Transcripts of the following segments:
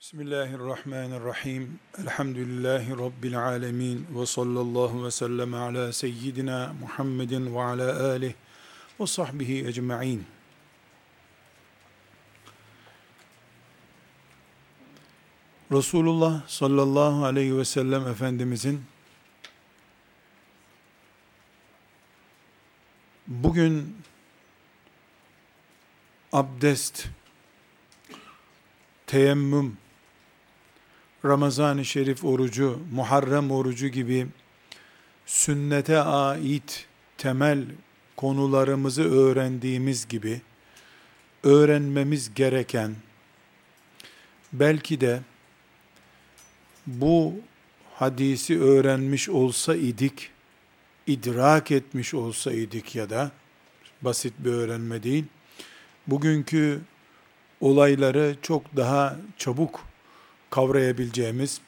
Bismillahirrahmanirrahim. Elhamdülillahi Rabbil alemin. Ve sallallahu ve sellem ala seyyidina Muhammedin ve ala alih ve sahbihi ecma'in. Resulullah sallallahu aleyhi ve sellem Efendimizin bugün abdest, teyemmüm, Ramazan-ı Şerif orucu, Muharrem orucu gibi sünnete ait temel konularımızı öğrendiğimiz gibi öğrenmemiz gereken belki de bu hadisi öğrenmiş olsa idik, idrak etmiş olsa idik ya da basit bir öğrenme değil, bugünkü olayları çok daha çabuk kavrayabileceğimiz,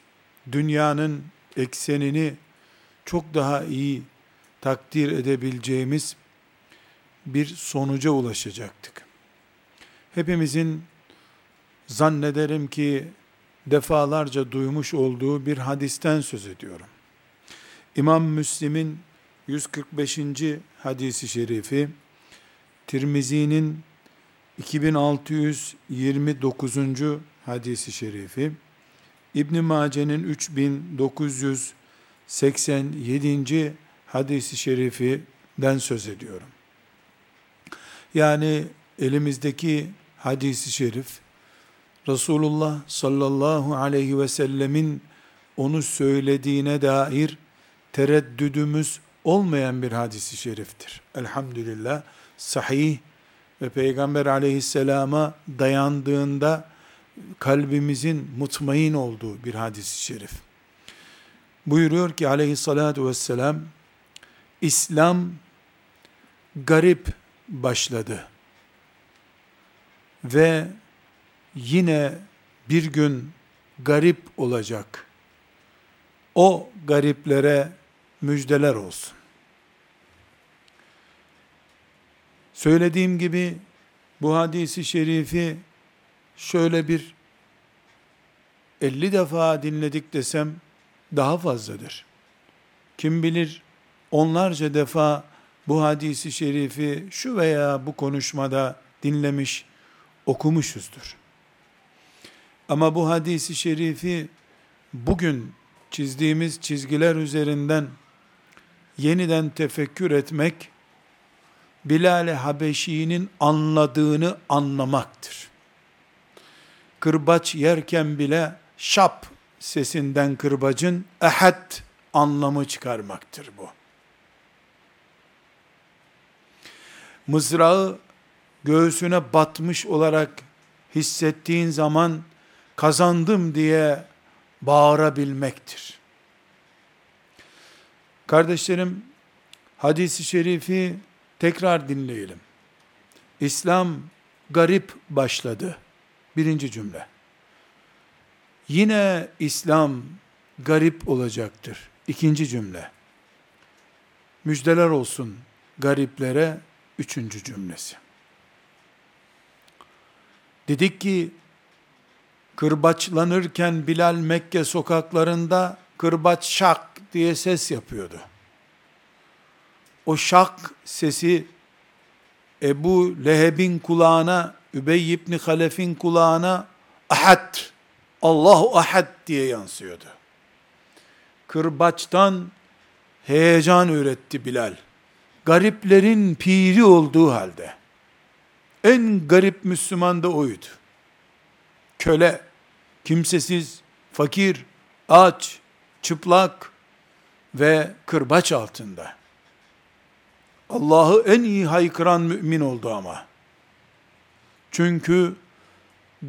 dünyanın eksenini çok daha iyi takdir edebileceğimiz bir sonuca ulaşacaktık. Hepimizin zannederim ki defalarca duymuş olduğu bir hadisten söz ediyorum. İmam Müslim'in 145. hadisi şerifi, Tirmizi'nin 2629. hadisi şerifi, İbn Mace'nin 3987. hadisi şerifinden söz ediyorum. Yani elimizdeki hadisi şerif Resulullah sallallahu aleyhi ve sellemin onu söylediğine dair tereddüdümüz olmayan bir hadisi şeriftir. Elhamdülillah sahih ve Peygamber aleyhisselama dayandığında kalbimizin mutmain olduğu bir hadis-i şerif. Buyuruyor ki aleyhissalatu vesselam, İslam garip başladı. Ve yine bir gün garip olacak. O gariplere müjdeler olsun. Söylediğim gibi bu hadisi şerifi şöyle bir 50 defa dinledik desem daha fazladır. Kim bilir onlarca defa bu hadisi şerifi şu veya bu konuşmada dinlemiş, okumuşuzdur. Ama bu hadisi şerifi bugün çizdiğimiz çizgiler üzerinden yeniden tefekkür etmek, Bilal-i Habeşi'nin anladığını anlamaktır. Kırbaç yerken bile şap sesinden kırbacın ehad anlamı çıkarmaktır bu. Mızrağı göğsüne batmış olarak hissettiğin zaman kazandım diye bağırabilmektir. Kardeşlerim, hadisi şerifi tekrar dinleyelim. İslam garip başladı. Birinci cümle. Yine İslam garip olacaktır. İkinci cümle. Müjdeler olsun gariplere. Üçüncü cümlesi. Dedik ki kırbaçlanırken Bilal Mekke sokaklarında kırbaç şak diye ses yapıyordu. O şak sesi Ebu Leheb'in kulağına, Übey ibn Halef'in kulağına ahad, Allahu ahad diye yansıyordu. Kırbaçtan heyecan üretti Bilal. Gariplerin piri olduğu halde. En garip Müslüman da oydu köle, kimsesiz, fakir, aç, çıplak ve kırbaç altında. Allah'ı en iyi haykıran mümin oldu ama. Çünkü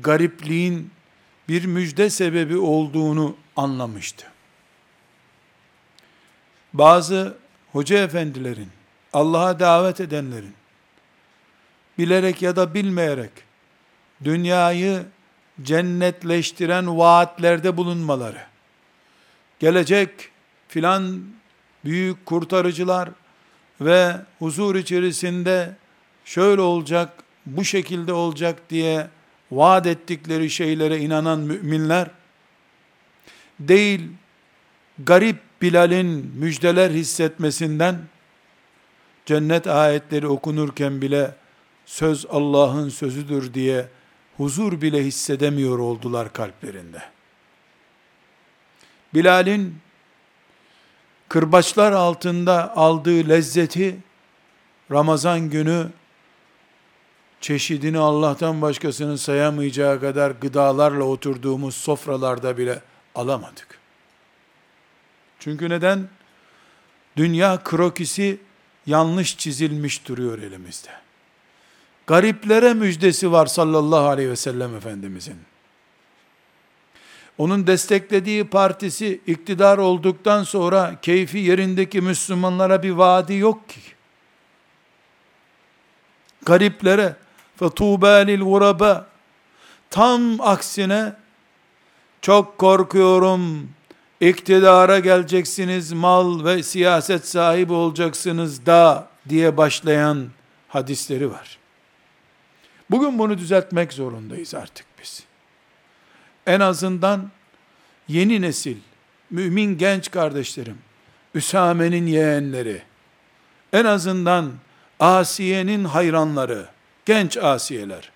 garipliğin bir müjde sebebi olduğunu anlamıştı. Bazı hoca efendilerin, Allah'a davet edenlerin, bilerek ya da bilmeyerek, dünyayı cennetleştiren vaatlerde bulunmaları, gelecek filan büyük kurtarıcılar ve huzur içerisinde şöyle olacak, bu şekilde olacak diye vaat ettikleri şeylere inanan müminler, değil garip Bilal'in müjdeler hissetmesinden, cennet ayetleri okunurken bile söz Allah'ın sözüdür diye huzur bile hissedemiyor oldular kalplerinde. Bilal'in kırbaçlar altında aldığı lezzeti Ramazan günü çeşidini Allah'tan başkasının sayamayacağı kadar gıdalarla oturduğumuz sofralarda bile alamadık. Çünkü neden? Dünya krokisi yanlış çizilmiş duruyor elimizde. Gariplere müjdesi var sallallahu aleyhi ve sellem Efendimizin. Onun desteklediği partisi iktidar olduktan sonra keyfi yerindeki Müslümanlara bir vaadi yok ki. Gariplere فَتُوبَى لِلْغُرَبَى Tam aksine çok korkuyorum iktidara geleceksiniz, mal ve siyaset sahibi olacaksınız da diye başlayan hadisleri var. Bugün bunu düzeltmek zorundayız artık biz. En azından yeni nesil, mümin genç kardeşlerim, Üsame'nin yeğenleri, en azından Asiye'nin hayranları, genç asiyeler,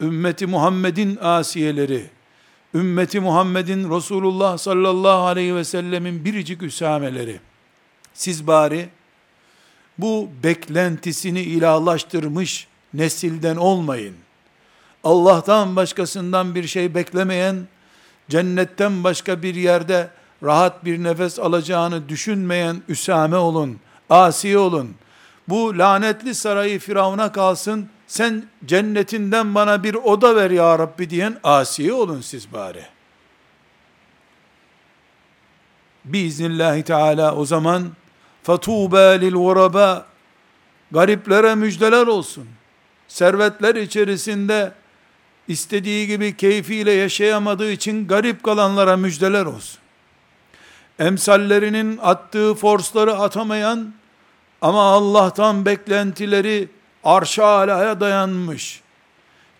ümmeti Muhammed'in asiyeleri, ümmeti Muhammed'in Resulullah sallallahu aleyhi ve sellemin biricik üsameleri, siz bari bu beklentisini ilahlaştırmış nesilden olmayın. Allah'tan başkasından bir şey beklemeyen, cennetten başka bir yerde rahat bir nefes alacağını düşünmeyen Üsame olun, Asiye olun. Bu lanetli sarayı Firavun'a kalsın, sen cennetinden bana bir oda ver ya Rabbi diyen Asiye olun siz bari. Biiznillahü Teala o zaman فَتُوبَى لِلْغُرَبَى Gariplere müjdeler olsun. Servetler içerisinde istediği gibi keyfiyle yaşayamadığı için garip kalanlara müjdeler olsun. Emsallerinin attığı forsları atamayan ama Allah'tan beklentileri arşa alaya dayanmış,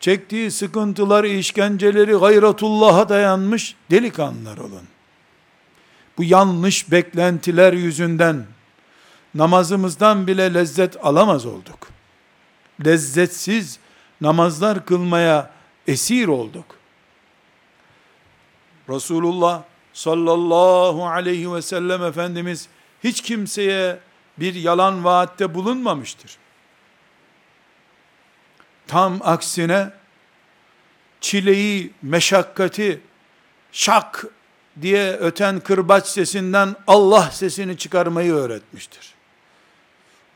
çektiği sıkıntıları, işkenceleri gayratullah'a dayanmış delikanlılar olun. Bu yanlış beklentiler yüzünden namazımızdan bile lezzet alamaz olduk. Lezzetsiz namazlar kılmaya esir olduk. Resulullah sallallahu aleyhi ve sellem Efendimiz hiç kimseye bir yalan vaatte bulunmamıştır. Tam aksine çileyi, meşakkati şak diye öten kırbaç sesinden Allah sesini çıkarmayı öğretmiştir.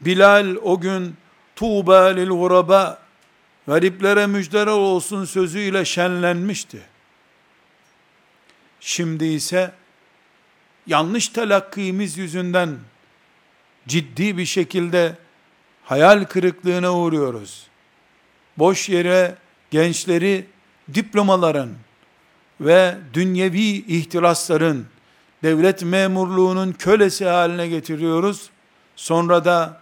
Bilal o gün tuğba lil guraba gariplere müjdeler olsun sözüyle şenlenmişti. Şimdi ise yanlış telakkimiz yüzünden ciddi bir şekilde hayal kırıklığına uğruyoruz boş yere gençleri diplomaların ve dünyevi ihtirasların, devlet memurluğunun kölesi haline getiriyoruz. Sonra da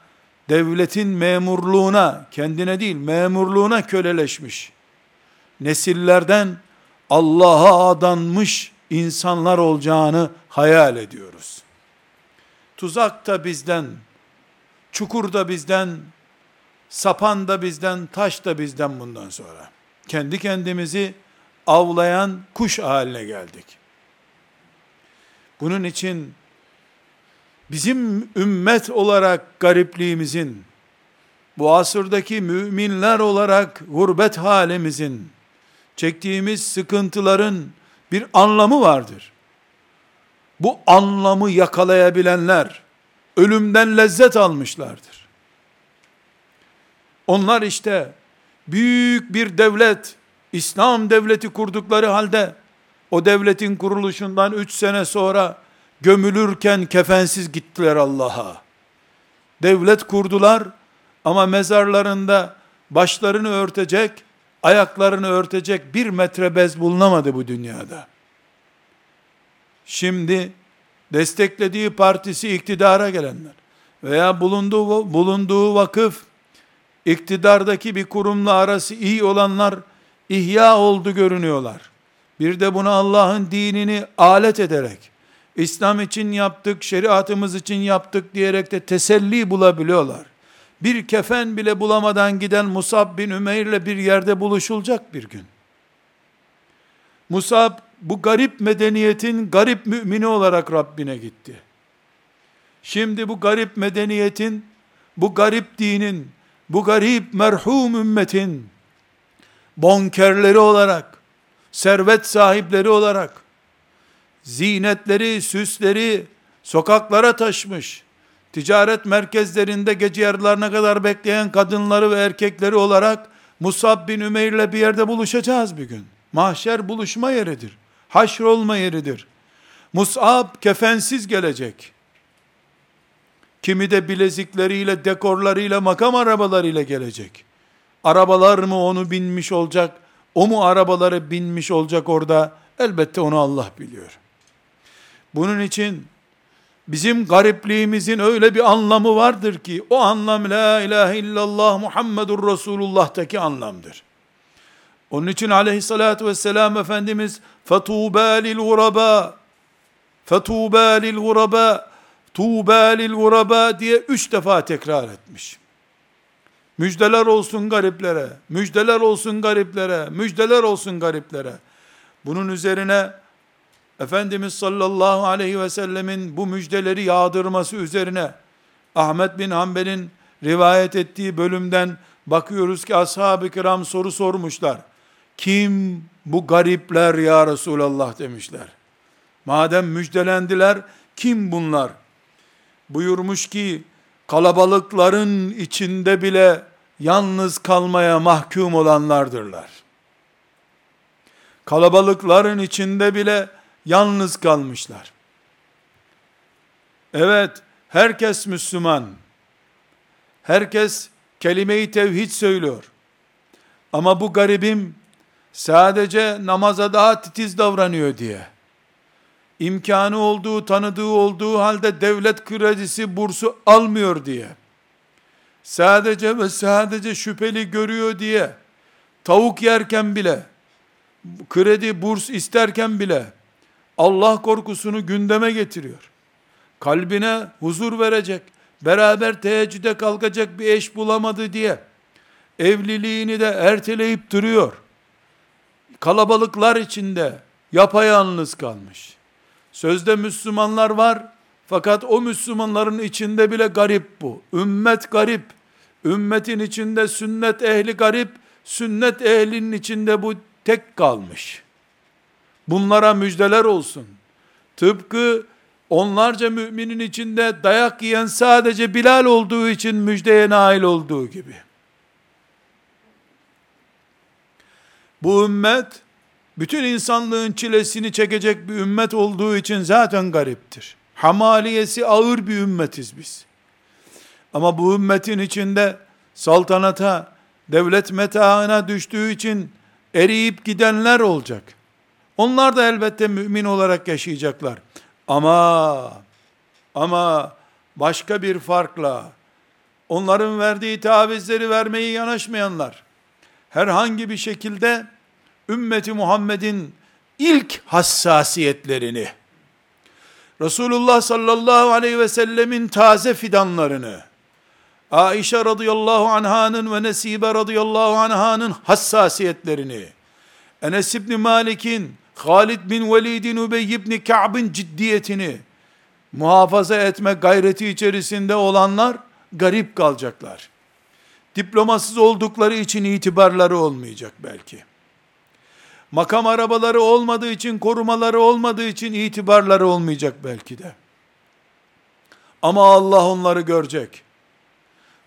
devletin memurluğuna, kendine değil memurluğuna köleleşmiş, nesillerden Allah'a adanmış insanlar olacağını hayal ediyoruz. Tuzak da bizden, çukur da bizden, Sapan da bizden, taş da bizden bundan sonra. Kendi kendimizi avlayan kuş haline geldik. Bunun için bizim ümmet olarak garipliğimizin, bu asırdaki müminler olarak gurbet halimizin, çektiğimiz sıkıntıların bir anlamı vardır. Bu anlamı yakalayabilenler, ölümden lezzet almışlardır. Onlar işte büyük bir devlet, İslam devleti kurdukları halde o devletin kuruluşundan üç sene sonra gömülürken kefensiz gittiler Allah'a. Devlet kurdular ama mezarlarında başlarını örtecek, ayaklarını örtecek bir metre bez bulunamadı bu dünyada. Şimdi desteklediği partisi iktidara gelenler veya bulunduğu bulunduğu vakıf iktidardaki bir kurumla arası iyi olanlar ihya oldu görünüyorlar. Bir de bunu Allah'ın dinini alet ederek, İslam için yaptık, şeriatımız için yaptık diyerek de teselli bulabiliyorlar. Bir kefen bile bulamadan giden Musab bin Ümeyr'le bir yerde buluşulacak bir gün. Musab bu garip medeniyetin garip mümini olarak Rabbine gitti. Şimdi bu garip medeniyetin, bu garip dinin, bu garip merhum ümmetin bonkerleri olarak, servet sahipleri olarak, zinetleri, süsleri sokaklara taşmış, ticaret merkezlerinde gece yarılarına kadar bekleyen kadınları ve erkekleri olarak Musab bin Ümeyr'le bir yerde buluşacağız bir gün. Mahşer buluşma yeridir. Haşr olma yeridir. Mus'ab kefensiz gelecek. Kimi de bilezikleriyle, dekorlarıyla, makam arabalarıyla gelecek. Arabalar mı onu binmiş olacak, o mu arabaları binmiş olacak orada? Elbette onu Allah biliyor. Bunun için bizim garipliğimizin öyle bir anlamı vardır ki, o anlam la ilahe illallah Muhammedur Resulullah'taki anlamdır. Onun için aleyhissalatü vesselam Efendimiz فَتُوبَى لِلْغُرَبَى فَتُوبَى لِلْغُرَبَى tuğbâ lil gurabâ diye üç defa tekrar etmiş. Müjdeler olsun gariplere, müjdeler olsun gariplere, müjdeler olsun gariplere. Bunun üzerine Efendimiz sallallahu aleyhi ve sellemin bu müjdeleri yağdırması üzerine Ahmet bin Hanbel'in rivayet ettiği bölümden bakıyoruz ki ashab-ı kiram soru sormuşlar. Kim bu garipler ya Resulallah demişler. Madem müjdelendiler, kim bunlar? Buyurmuş ki, kalabalıkların içinde bile yalnız kalmaya mahkum olanlardırlar. Kalabalıkların içinde bile yalnız kalmışlar. Evet, herkes Müslüman. Herkes kelime-i tevhid söylüyor. Ama bu garibim sadece namaza daha titiz davranıyor diye, imkanı olduğu, tanıdığı olduğu halde devlet kredisi bursu almıyor diye, sadece ve sadece şüpheli görüyor diye, tavuk yerken bile, kredi, burs isterken bile, Allah korkusunu gündeme getiriyor. Kalbine huzur verecek, beraber teheccüde kalkacak bir eş bulamadı diye, evliliğini de erteleyip duruyor kalabalıklar içinde yapayalnız kalmış. Sözde Müslümanlar var fakat o Müslümanların içinde bile garip bu. Ümmet garip. Ümmetin içinde sünnet ehli garip, sünnet ehlinin içinde bu tek kalmış. Bunlara müjdeler olsun. Tıpkı onlarca müminin içinde dayak yiyen sadece Bilal olduğu için müjdeye nail olduğu gibi. Bu ümmet, bütün insanlığın çilesini çekecek bir ümmet olduğu için zaten gariptir. Hamaliyesi ağır bir ümmetiz biz. Ama bu ümmetin içinde saltanata, devlet metaına düştüğü için eriyip gidenler olacak. Onlar da elbette mümin olarak yaşayacaklar. Ama ama başka bir farkla onların verdiği tavizleri vermeyi yanaşmayanlar herhangi bir şekilde ümmeti Muhammed'in ilk hassasiyetlerini, Resulullah sallallahu aleyhi ve sellemin taze fidanlarını, Aişe radıyallahu anhanın ve Nesibe radıyallahu anhanın hassasiyetlerini, Enes İbni Malik'in, Halid bin Velid'in, Übey ibn Ka'b'ın ciddiyetini muhafaza etme gayreti içerisinde olanlar garip kalacaklar. Diplomasız oldukları için itibarları olmayacak belki makam arabaları olmadığı için, korumaları olmadığı için itibarları olmayacak belki de. Ama Allah onları görecek.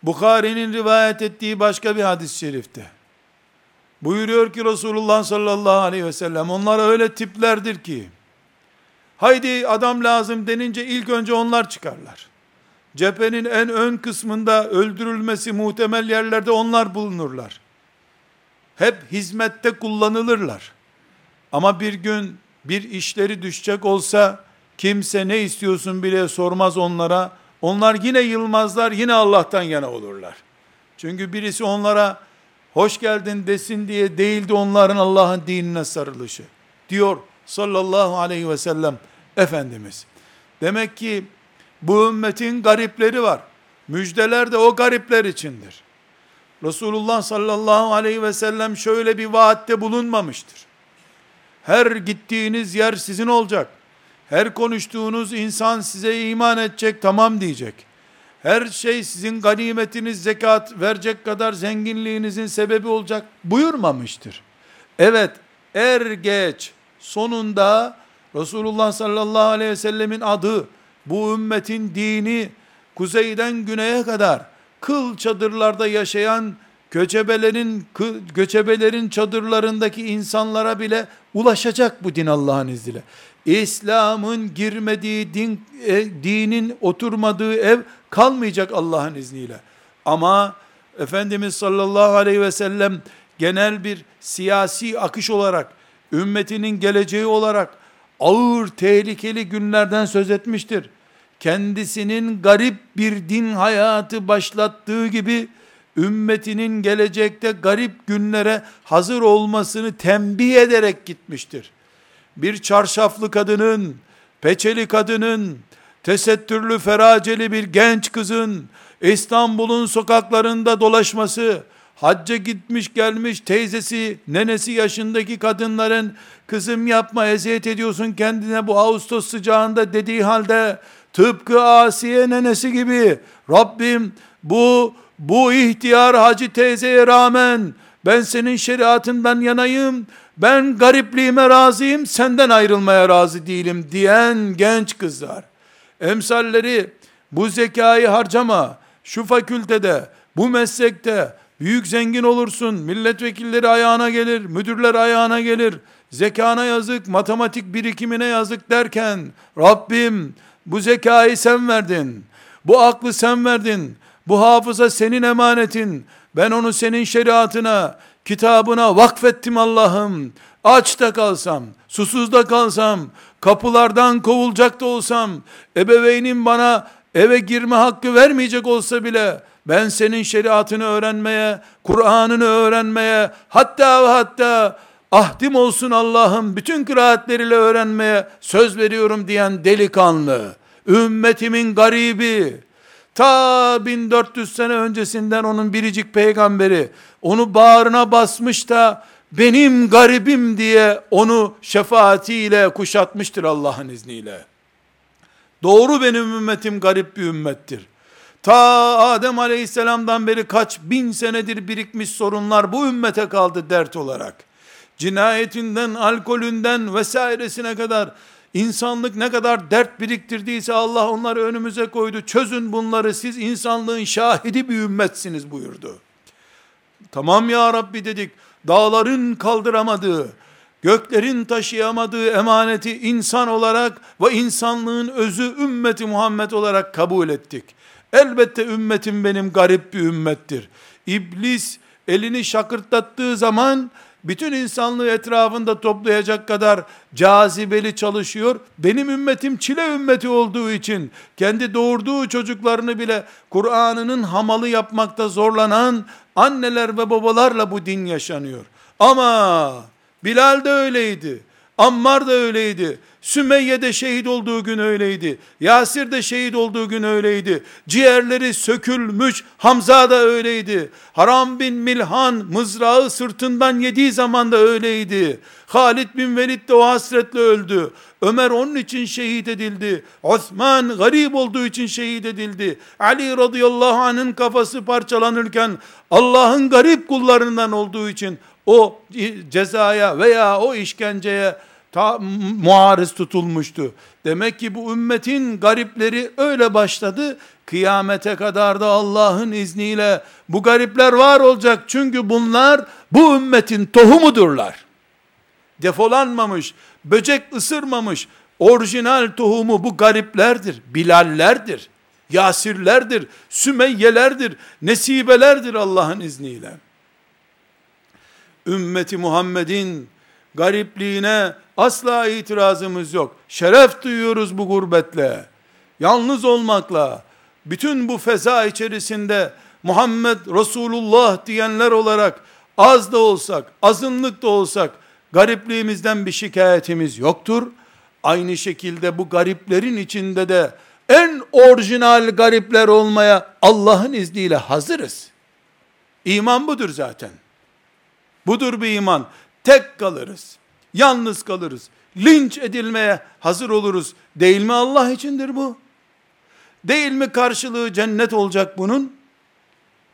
Bukhari'nin rivayet ettiği başka bir hadis-i şerifte. Buyuruyor ki Resulullah sallallahu aleyhi ve sellem, onlar öyle tiplerdir ki, haydi adam lazım denince ilk önce onlar çıkarlar. Cephenin en ön kısmında öldürülmesi muhtemel yerlerde onlar bulunurlar. Hep hizmette kullanılırlar. Ama bir gün bir işleri düşecek olsa kimse ne istiyorsun bile sormaz onlara. Onlar yine yılmazlar, yine Allah'tan yana olurlar. Çünkü birisi onlara hoş geldin desin diye değildi onların Allah'ın dinine sarılışı. Diyor sallallahu aleyhi ve sellem Efendimiz. Demek ki bu ümmetin garipleri var. Müjdeler de o garipler içindir. Resulullah sallallahu aleyhi ve sellem şöyle bir vaatte bulunmamıştır. Her gittiğiniz yer sizin olacak. Her konuştuğunuz insan size iman edecek, tamam diyecek. Her şey sizin ganimetiniz, zekat verecek kadar zenginliğinizin sebebi olacak buyurmamıştır. Evet, er geç sonunda Resulullah sallallahu aleyhi ve sellemin adı, bu ümmetin dini, kuzeyden güneye kadar kıl çadırlarda yaşayan göçebelerin göçebelerin çadırlarındaki insanlara bile ulaşacak bu din Allah'ın izniyle. İslam'ın girmediği din e, dinin oturmadığı ev kalmayacak Allah'ın izniyle. Ama Efendimiz sallallahu aleyhi ve sellem genel bir siyasi akış olarak ümmetinin geleceği olarak ağır tehlikeli günlerden söz etmiştir. Kendisinin garip bir din hayatı başlattığı gibi ümmetinin gelecekte garip günlere hazır olmasını tembih ederek gitmiştir. Bir çarşaflı kadının, peçeli kadının, tesettürlü feraceli bir genç kızın İstanbul'un sokaklarında dolaşması, hacca gitmiş gelmiş teyzesi, nenesi yaşındaki kadınların kızım yapma eziyet ediyorsun kendine bu Ağustos sıcağında dediği halde tıpkı Asiye nenesi gibi Rabbim bu bu ihtiyar hacı teyzeye rağmen ben senin şeriatından yanayım, ben garipliğime razıyım, senden ayrılmaya razı değilim diyen genç kızlar. Emsalleri bu zekayı harcama, şu fakültede, bu meslekte, büyük zengin olursun, milletvekilleri ayağına gelir, müdürler ayağına gelir, zekana yazık, matematik birikimine yazık derken, Rabbim bu zekayı sen verdin, bu aklı sen verdin, bu hafıza senin emanetin. Ben onu senin şeriatına, kitabına vakfettim Allah'ım. Aç da kalsam, susuz da kalsam, kapılardan kovulacak da olsam, ebeveynim bana eve girme hakkı vermeyecek olsa bile, ben senin şeriatını öğrenmeye, Kur'an'ını öğrenmeye, hatta ve hatta ahdim olsun Allah'ım bütün kıraatleriyle öğrenmeye söz veriyorum diyen delikanlı, ümmetimin garibi, Ta 1400 sene öncesinden onun biricik peygamberi onu bağrına basmış da benim garibim diye onu şefaatiyle kuşatmıştır Allah'ın izniyle. Doğru benim ümmetim garip bir ümmettir. Ta Adem aleyhisselamdan beri kaç bin senedir birikmiş sorunlar bu ümmete kaldı dert olarak. Cinayetinden, alkolünden vesairesine kadar İnsanlık ne kadar dert biriktirdiyse Allah onları önümüze koydu. Çözün bunları siz insanlığın şahidi bir ümmetsiniz buyurdu. Tamam ya Rabbi dedik. Dağların kaldıramadığı, göklerin taşıyamadığı emaneti insan olarak ve insanlığın özü ümmeti Muhammed olarak kabul ettik. Elbette ümmetim benim garip bir ümmettir. İblis elini şakırtlattığı zaman bütün insanlığı etrafında toplayacak kadar cazibeli çalışıyor. Benim ümmetim çile ümmeti olduğu için kendi doğurduğu çocuklarını bile Kur'an'ının hamalı yapmakta zorlanan anneler ve babalarla bu din yaşanıyor. Ama Bilal de öyleydi. Ammar da öyleydi. Sümeyye de şehit olduğu gün öyleydi. Yasir de şehit olduğu gün öyleydi. Ciğerleri sökülmüş Hamza da öyleydi. Haram bin Milhan mızrağı sırtından yediği zaman da öyleydi. Halid bin Velid de o hasretle öldü. Ömer onun için şehit edildi. Osman garip olduğu için şehit edildi. Ali radıyallahu anh'ın kafası parçalanırken Allah'ın garip kullarından olduğu için o cezaya veya o işkenceye ta, muarız tutulmuştu. Demek ki bu ümmetin garipleri öyle başladı. Kıyamete kadar da Allah'ın izniyle bu garipler var olacak. Çünkü bunlar bu ümmetin tohumudurlar. Defolanmamış, böcek ısırmamış, orijinal tohumu bu gariplerdir, bilallerdir, yasirlerdir, sümeyyelerdir, nesibelerdir Allah'ın izniyle. Ümmeti Muhammed'in garipliğine asla itirazımız yok. Şeref duyuyoruz bu gurbetle. Yalnız olmakla, bütün bu feza içerisinde Muhammed Resulullah diyenler olarak Az da olsak, azınlık da olsak, garipliğimizden bir şikayetimiz yoktur. Aynı şekilde bu gariplerin içinde de en orijinal garipler olmaya Allah'ın izniyle hazırız. İman budur zaten. Budur bir iman. Tek kalırız. Yalnız kalırız. Linç edilmeye hazır oluruz. Değil mi Allah içindir bu? Değil mi karşılığı cennet olacak bunun?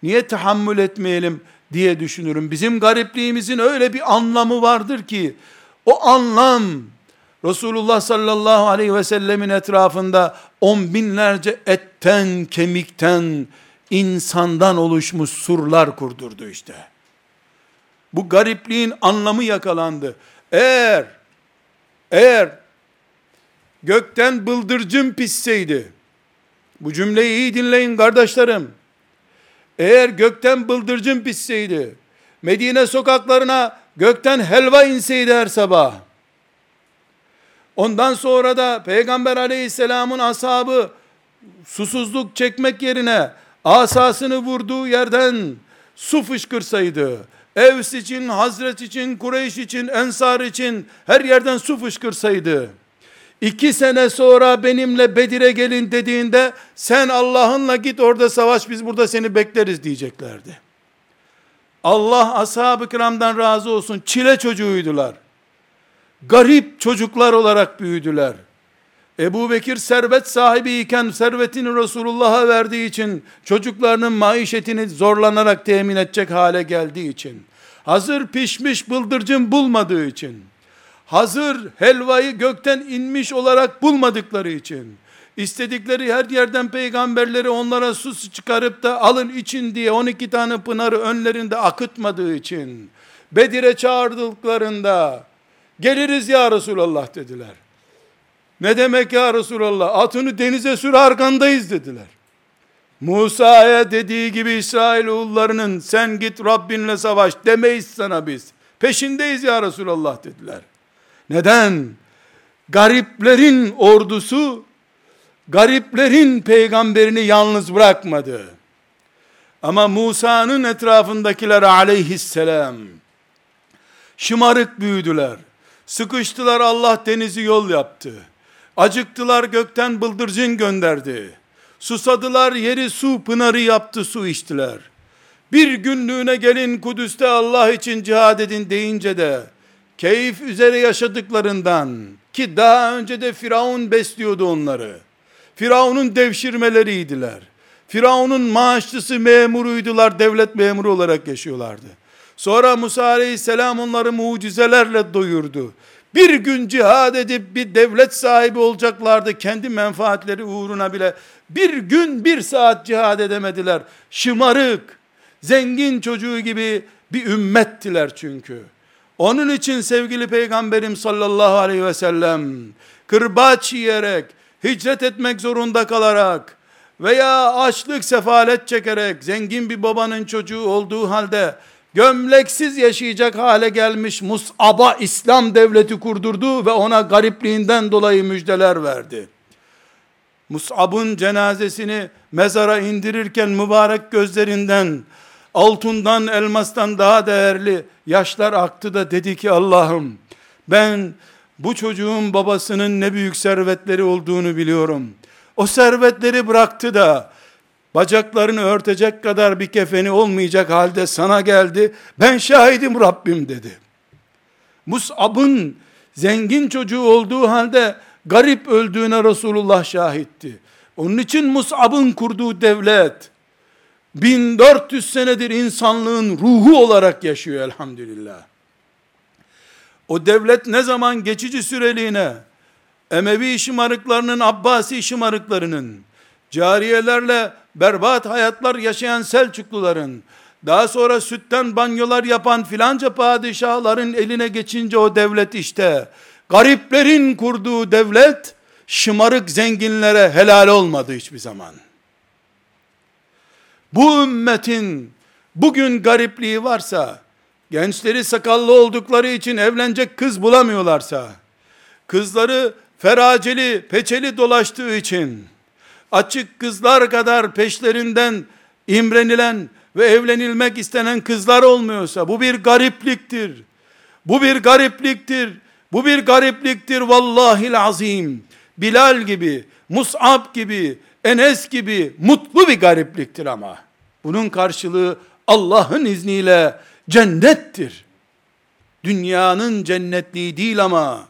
Niye tahammül etmeyelim diye düşünürüm. Bizim garipliğimizin öyle bir anlamı vardır ki o anlam Resulullah sallallahu aleyhi ve sellemin etrafında on binlerce etten, kemikten, insandan oluşmuş surlar kurdurdu işte. Bu garipliğin anlamı yakalandı. Eğer, eğer gökten bıldırcın pisseydi, bu cümleyi iyi dinleyin kardeşlerim, eğer gökten bıldırcın pisseydi, Medine sokaklarına gökten helva inseydi her sabah, ondan sonra da Peygamber aleyhisselamın ashabı susuzluk çekmek yerine asasını vurduğu yerden su fışkırsaydı, Evs için, Hazret için, Kureyş için, Ensar için her yerden su fışkırsaydı, iki sene sonra benimle Bedir'e gelin dediğinde sen Allah'ınla git orada savaş biz burada seni bekleriz diyeceklerdi. Allah ashab-ı kiramdan razı olsun çile çocuğuydular. Garip çocuklar olarak büyüdüler. Ebu Bekir servet sahibiyken servetini Resulullah'a verdiği için çocuklarının maişetini zorlanarak temin edecek hale geldiği için hazır pişmiş bıldırcın bulmadığı için hazır helvayı gökten inmiş olarak bulmadıkları için istedikleri her yerden peygamberleri onlara su çıkarıp da alın için diye 12 tane pınarı önlerinde akıtmadığı için Bedir'e çağırdıklarında geliriz ya Resulallah dediler. Ne demek ya Resulallah? Atını denize sür arkandayız dediler. Musa'ya dediği gibi İsrailoğullarının sen git Rabbinle savaş demeyiz sana biz. Peşindeyiz ya Resulallah dediler. Neden? Gariplerin ordusu gariplerin peygamberini yalnız bırakmadı. Ama Musa'nın etrafındakiler aleyhisselam şımarık büyüdüler. Sıkıştılar Allah denizi yol yaptı. Acıktılar gökten bıldırcın gönderdi. Susadılar yeri su pınarı yaptı su içtiler. Bir günlüğüne gelin Kudüs'te Allah için cihad edin deyince de keyif üzere yaşadıklarından ki daha önce de Firavun besliyordu onları. Firavun'un devşirmeleriydiler. Firavun'un maaşlısı memuruydular, devlet memuru olarak yaşıyorlardı. Sonra Musa aleyhisselam onları mucizelerle doyurdu bir gün cihad edip bir devlet sahibi olacaklardı kendi menfaatleri uğruna bile. Bir gün bir saat cihad edemediler. Şımarık zengin çocuğu gibi bir ümmettiler çünkü. Onun için sevgili peygamberim sallallahu aleyhi ve sellem kırbaç yiyerek hicret etmek zorunda kalarak veya açlık sefalet çekerek zengin bir babanın çocuğu olduğu halde gömleksiz yaşayacak hale gelmiş Mus'ab'a İslam devleti kurdurdu ve ona garipliğinden dolayı müjdeler verdi. Mus'ab'ın cenazesini mezara indirirken mübarek gözlerinden altından elmastan daha değerli yaşlar aktı da dedi ki Allah'ım ben bu çocuğun babasının ne büyük servetleri olduğunu biliyorum. O servetleri bıraktı da bacaklarını örtecek kadar bir kefeni olmayacak halde sana geldi. Ben şahidim Rabbim dedi. Mus'ab'ın zengin çocuğu olduğu halde garip öldüğüne Resulullah şahitti. Onun için Mus'ab'ın kurduğu devlet 1400 senedir insanlığın ruhu olarak yaşıyor elhamdülillah. O devlet ne zaman geçici süreliğine Emevi şımarıklarının, Abbasi şımarıklarının, cariyelerle berbat hayatlar yaşayan Selçukluların, daha sonra sütten banyolar yapan filanca padişahların eline geçince o devlet işte, gariplerin kurduğu devlet, şımarık zenginlere helal olmadı hiçbir zaman. Bu ümmetin bugün garipliği varsa, gençleri sakallı oldukları için evlenecek kız bulamıyorlarsa, kızları feraceli, peçeli dolaştığı için, açık kızlar kadar peşlerinden imrenilen ve evlenilmek istenen kızlar olmuyorsa bu bir garipliktir. Bu bir garipliktir. Bu bir garipliktir vallahi azim. Bilal gibi, Mus'ab gibi, Enes gibi mutlu bir garipliktir ama. Bunun karşılığı Allah'ın izniyle cennettir. Dünyanın cennetliği değil ama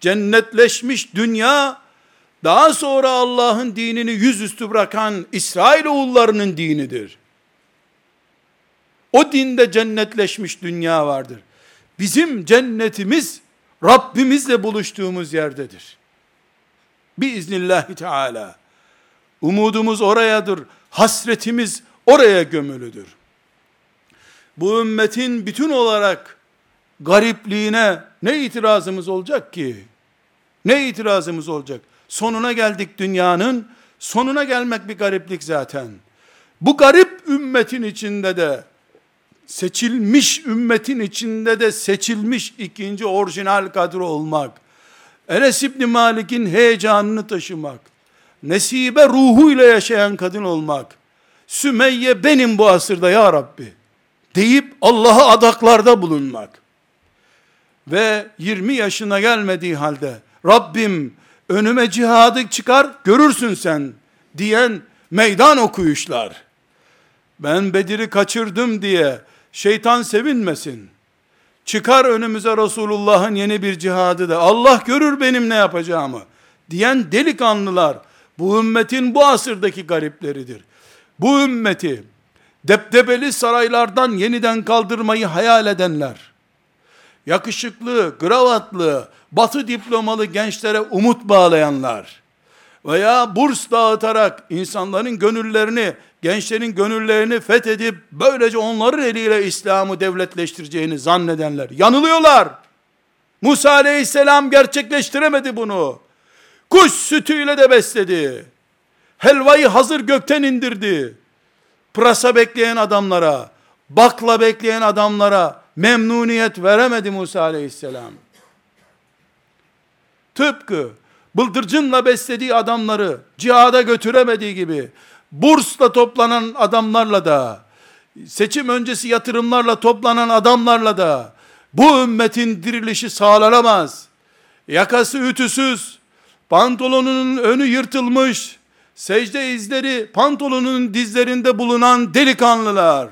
cennetleşmiş dünya daha sonra Allah'ın dinini yüzüstü bırakan İsrail oğullarının dinidir. O dinde cennetleşmiş dünya vardır. Bizim cennetimiz Rabbimizle buluştuğumuz yerdedir. Biiznillahü Teala. Umudumuz orayadır. Hasretimiz oraya gömülüdür. Bu ümmetin bütün olarak garipliğine ne itirazımız olacak ki? Ne itirazımız olacak? Sonuna geldik dünyanın. Sonuna gelmek bir gariplik zaten. Bu garip ümmetin içinde de seçilmiş ümmetin içinde de seçilmiş ikinci orijinal kadro olmak, Enes İbni Malik'in heyecanını taşımak, nesibe ruhuyla yaşayan kadın olmak, Sümeyye benim bu asırda ya Rabbi, deyip Allah'a adaklarda bulunmak, ve 20 yaşına gelmediği halde, Rabbim önüme cihadı çıkar, görürsün sen, diyen meydan okuyuşlar, ben Bedir'i kaçırdım diye, Şeytan sevinmesin. Çıkar önümüze Resulullah'ın yeni bir cihadı da Allah görür benim ne yapacağımı diyen delikanlılar bu ümmetin bu asırdaki garipleridir. Bu ümmeti deptebeli saraylardan yeniden kaldırmayı hayal edenler, yakışıklı, gravatlı, batı diplomalı gençlere umut bağlayanlar veya burs dağıtarak insanların gönüllerini gençlerin gönüllerini fethedip böylece onların eliyle İslam'ı devletleştireceğini zannedenler yanılıyorlar. Musa aleyhisselam gerçekleştiremedi bunu. Kuş sütüyle de besledi. Helvayı hazır gökten indirdi. Pırasa bekleyen adamlara, bakla bekleyen adamlara memnuniyet veremedi Musa aleyhisselam. Tıpkı bıldırcınla beslediği adamları cihada götüremediği gibi bursla toplanan adamlarla da, seçim öncesi yatırımlarla toplanan adamlarla da, bu ümmetin dirilişi sağlanamaz. Yakası ütüsüz, pantolonunun önü yırtılmış, secde izleri pantolonunun dizlerinde bulunan delikanlılar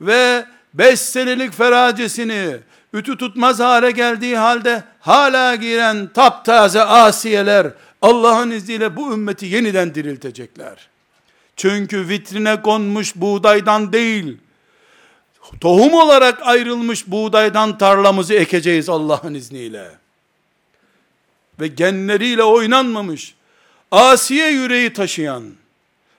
ve beş senelik feracesini ütü tutmaz hale geldiği halde hala giren taptaze asiyeler Allah'ın izniyle bu ümmeti yeniden diriltecekler. Çünkü vitrine konmuş buğdaydan değil, tohum olarak ayrılmış buğdaydan tarlamızı ekeceğiz Allah'ın izniyle. Ve genleriyle oynanmamış, Asiye yüreği taşıyan,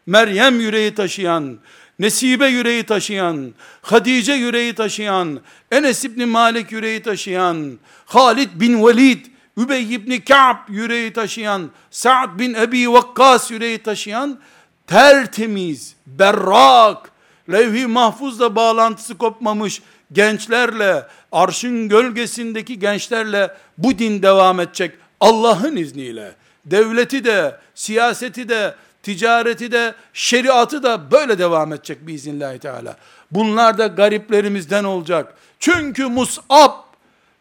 Meryem yüreği taşıyan, Nesibe yüreği taşıyan, Hadice yüreği taşıyan, Enes İbni Malik yüreği taşıyan, Halid bin Velid, Übey İbni Ka'b yüreği taşıyan, Sa'd bin Ebi Vakkas yüreği taşıyan, tertemiz, berrak, levh-i mahfuzla bağlantısı kopmamış gençlerle, arşın gölgesindeki gençlerle bu din devam edecek Allah'ın izniyle. Devleti de, siyaseti de, ticareti de, şeriatı da böyle devam edecek biiznillahü teala. Bunlar da gariplerimizden olacak. Çünkü Mus'ab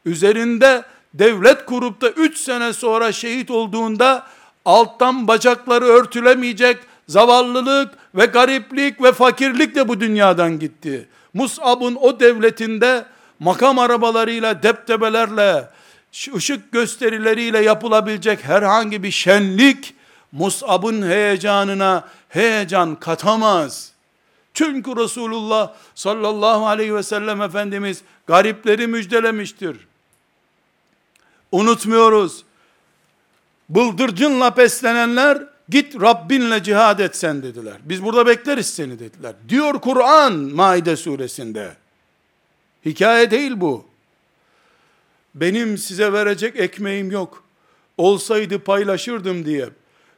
üzerinde devlet kurup da 3 sene sonra şehit olduğunda alttan bacakları örtülemeyecek zavallılık ve gariplik ve fakirlik de bu dünyadan gitti. Mus'ab'ın o devletinde makam arabalarıyla, deptebelerle, ışık gösterileriyle yapılabilecek herhangi bir şenlik, Mus'ab'ın heyecanına heyecan katamaz. Çünkü Resulullah sallallahu aleyhi ve sellem Efendimiz garipleri müjdelemiştir. Unutmuyoruz. Bıldırcınla beslenenler Git Rabbinle cihad et sen dediler. Biz burada bekleriz seni dediler. Diyor Kur'an Maide suresinde. Hikaye değil bu. Benim size verecek ekmeğim yok. Olsaydı paylaşırdım diye.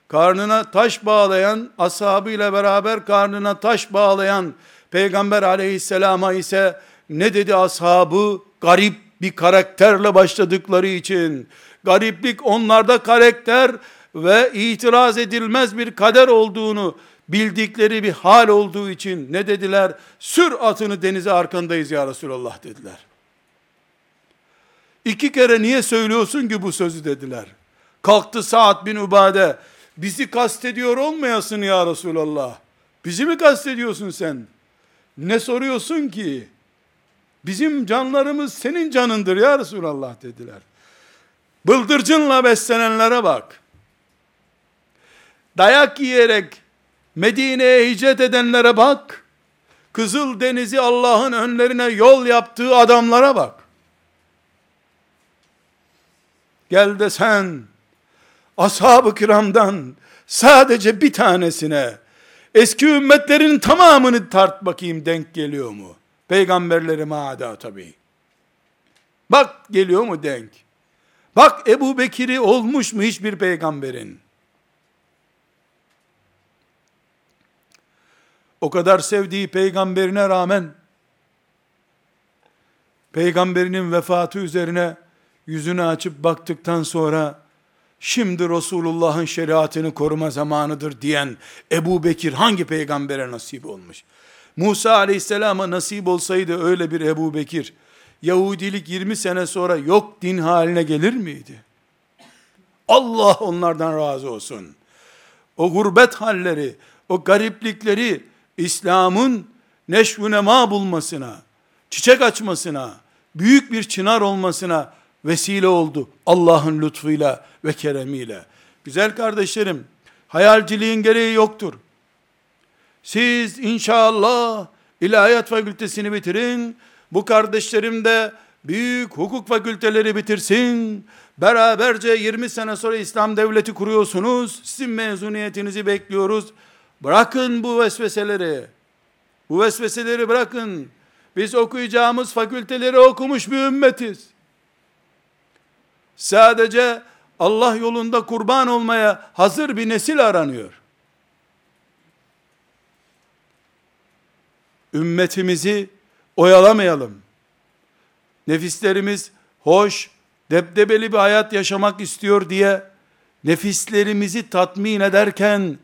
Karnına taş bağlayan, ashabıyla beraber karnına taş bağlayan Peygamber aleyhisselama ise ne dedi ashabı? Garip bir karakterle başladıkları için. Gariplik onlarda karakter, ve itiraz edilmez bir kader olduğunu bildikleri bir hal olduğu için ne dediler? Sür atını denize arkandayız ya Resulallah dediler. İki kere niye söylüyorsun ki bu sözü dediler. Kalktı Sa'd bin Ubade, bizi kastediyor olmayasın ya Resulallah. Bizi mi kastediyorsun sen? Ne soruyorsun ki? Bizim canlarımız senin canındır ya Resulallah dediler. Bıldırcınla beslenenlere bak. Dayak yiyerek Medine'ye hicret edenlere bak. Kızıl Denizi Allah'ın önlerine yol yaptığı adamlara bak. Gel de sen ashab-ı kiramdan sadece bir tanesine eski ümmetlerin tamamını tart bakayım denk geliyor mu? Peygamberleri maada tabi. Bak geliyor mu denk? Bak Ebu Bekir'i olmuş mu hiçbir peygamberin? O kadar sevdiği peygamberine rağmen peygamberinin vefatı üzerine yüzünü açıp baktıktan sonra şimdi Resulullah'ın şeriatını koruma zamanıdır diyen Ebu Bekir hangi peygambere nasip olmuş? Musa aleyhisselama nasip olsaydı öyle bir Ebu Bekir, Yahudilik 20 sene sonra yok din haline gelir miydi? Allah onlardan razı olsun. O gurbet halleri, o gariplikleri İslam'ın neşvü nema bulmasına, çiçek açmasına, büyük bir çınar olmasına vesile oldu. Allah'ın lütfuyla ve keremiyle. Güzel kardeşlerim, hayalciliğin gereği yoktur. Siz inşallah ilahiyat fakültesini bitirin. Bu kardeşlerim de büyük hukuk fakülteleri bitirsin. Beraberce 20 sene sonra İslam devleti kuruyorsunuz. Sizin mezuniyetinizi bekliyoruz. Bırakın bu vesveseleri. Bu vesveseleri bırakın. Biz okuyacağımız fakülteleri okumuş bir ümmetiz. Sadece Allah yolunda kurban olmaya hazır bir nesil aranıyor. Ümmetimizi oyalamayalım. Nefislerimiz hoş, debdebeli bir hayat yaşamak istiyor diye nefislerimizi tatmin ederken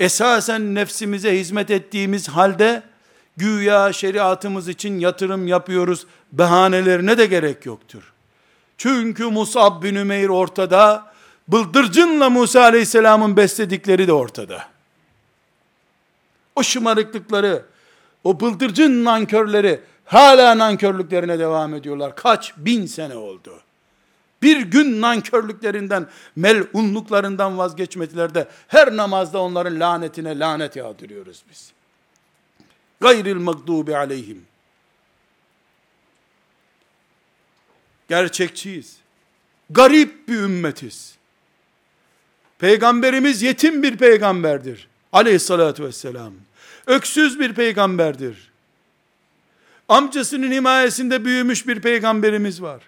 esasen nefsimize hizmet ettiğimiz halde güya şeriatımız için yatırım yapıyoruz bahanelerine de gerek yoktur. Çünkü Musab bin Ümeyr ortada, bıldırcınla Musa aleyhisselamın besledikleri de ortada. O şımarıklıkları, o bıldırcın nankörleri hala nankörlüklerine devam ediyorlar. Kaç bin sene oldu. Bir gün nankörlüklerinden, melunluklarından vazgeçmediler de her namazda onların lanetine lanet yağdırıyoruz biz. Gayril mağdubi aleyhim. Gerçekçiyiz. Garip bir ümmetiz. Peygamberimiz yetim bir peygamberdir. Aleyhissalatü vesselam. Öksüz bir peygamberdir. Amcasının himayesinde büyümüş bir peygamberimiz var.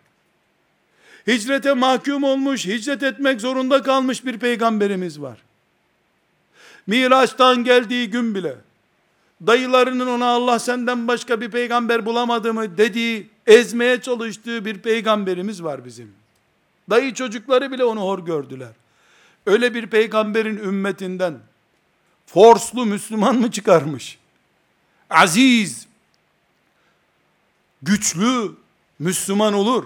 Hicrete mahkum olmuş, hicret etmek zorunda kalmış bir peygamberimiz var. Miraç'tan geldiği gün bile, dayılarının ona Allah senden başka bir peygamber bulamadı mı dediği, ezmeye çalıştığı bir peygamberimiz var bizim. Dayı çocukları bile onu hor gördüler. Öyle bir peygamberin ümmetinden, forslu Müslüman mı çıkarmış? Aziz, güçlü Müslüman olur.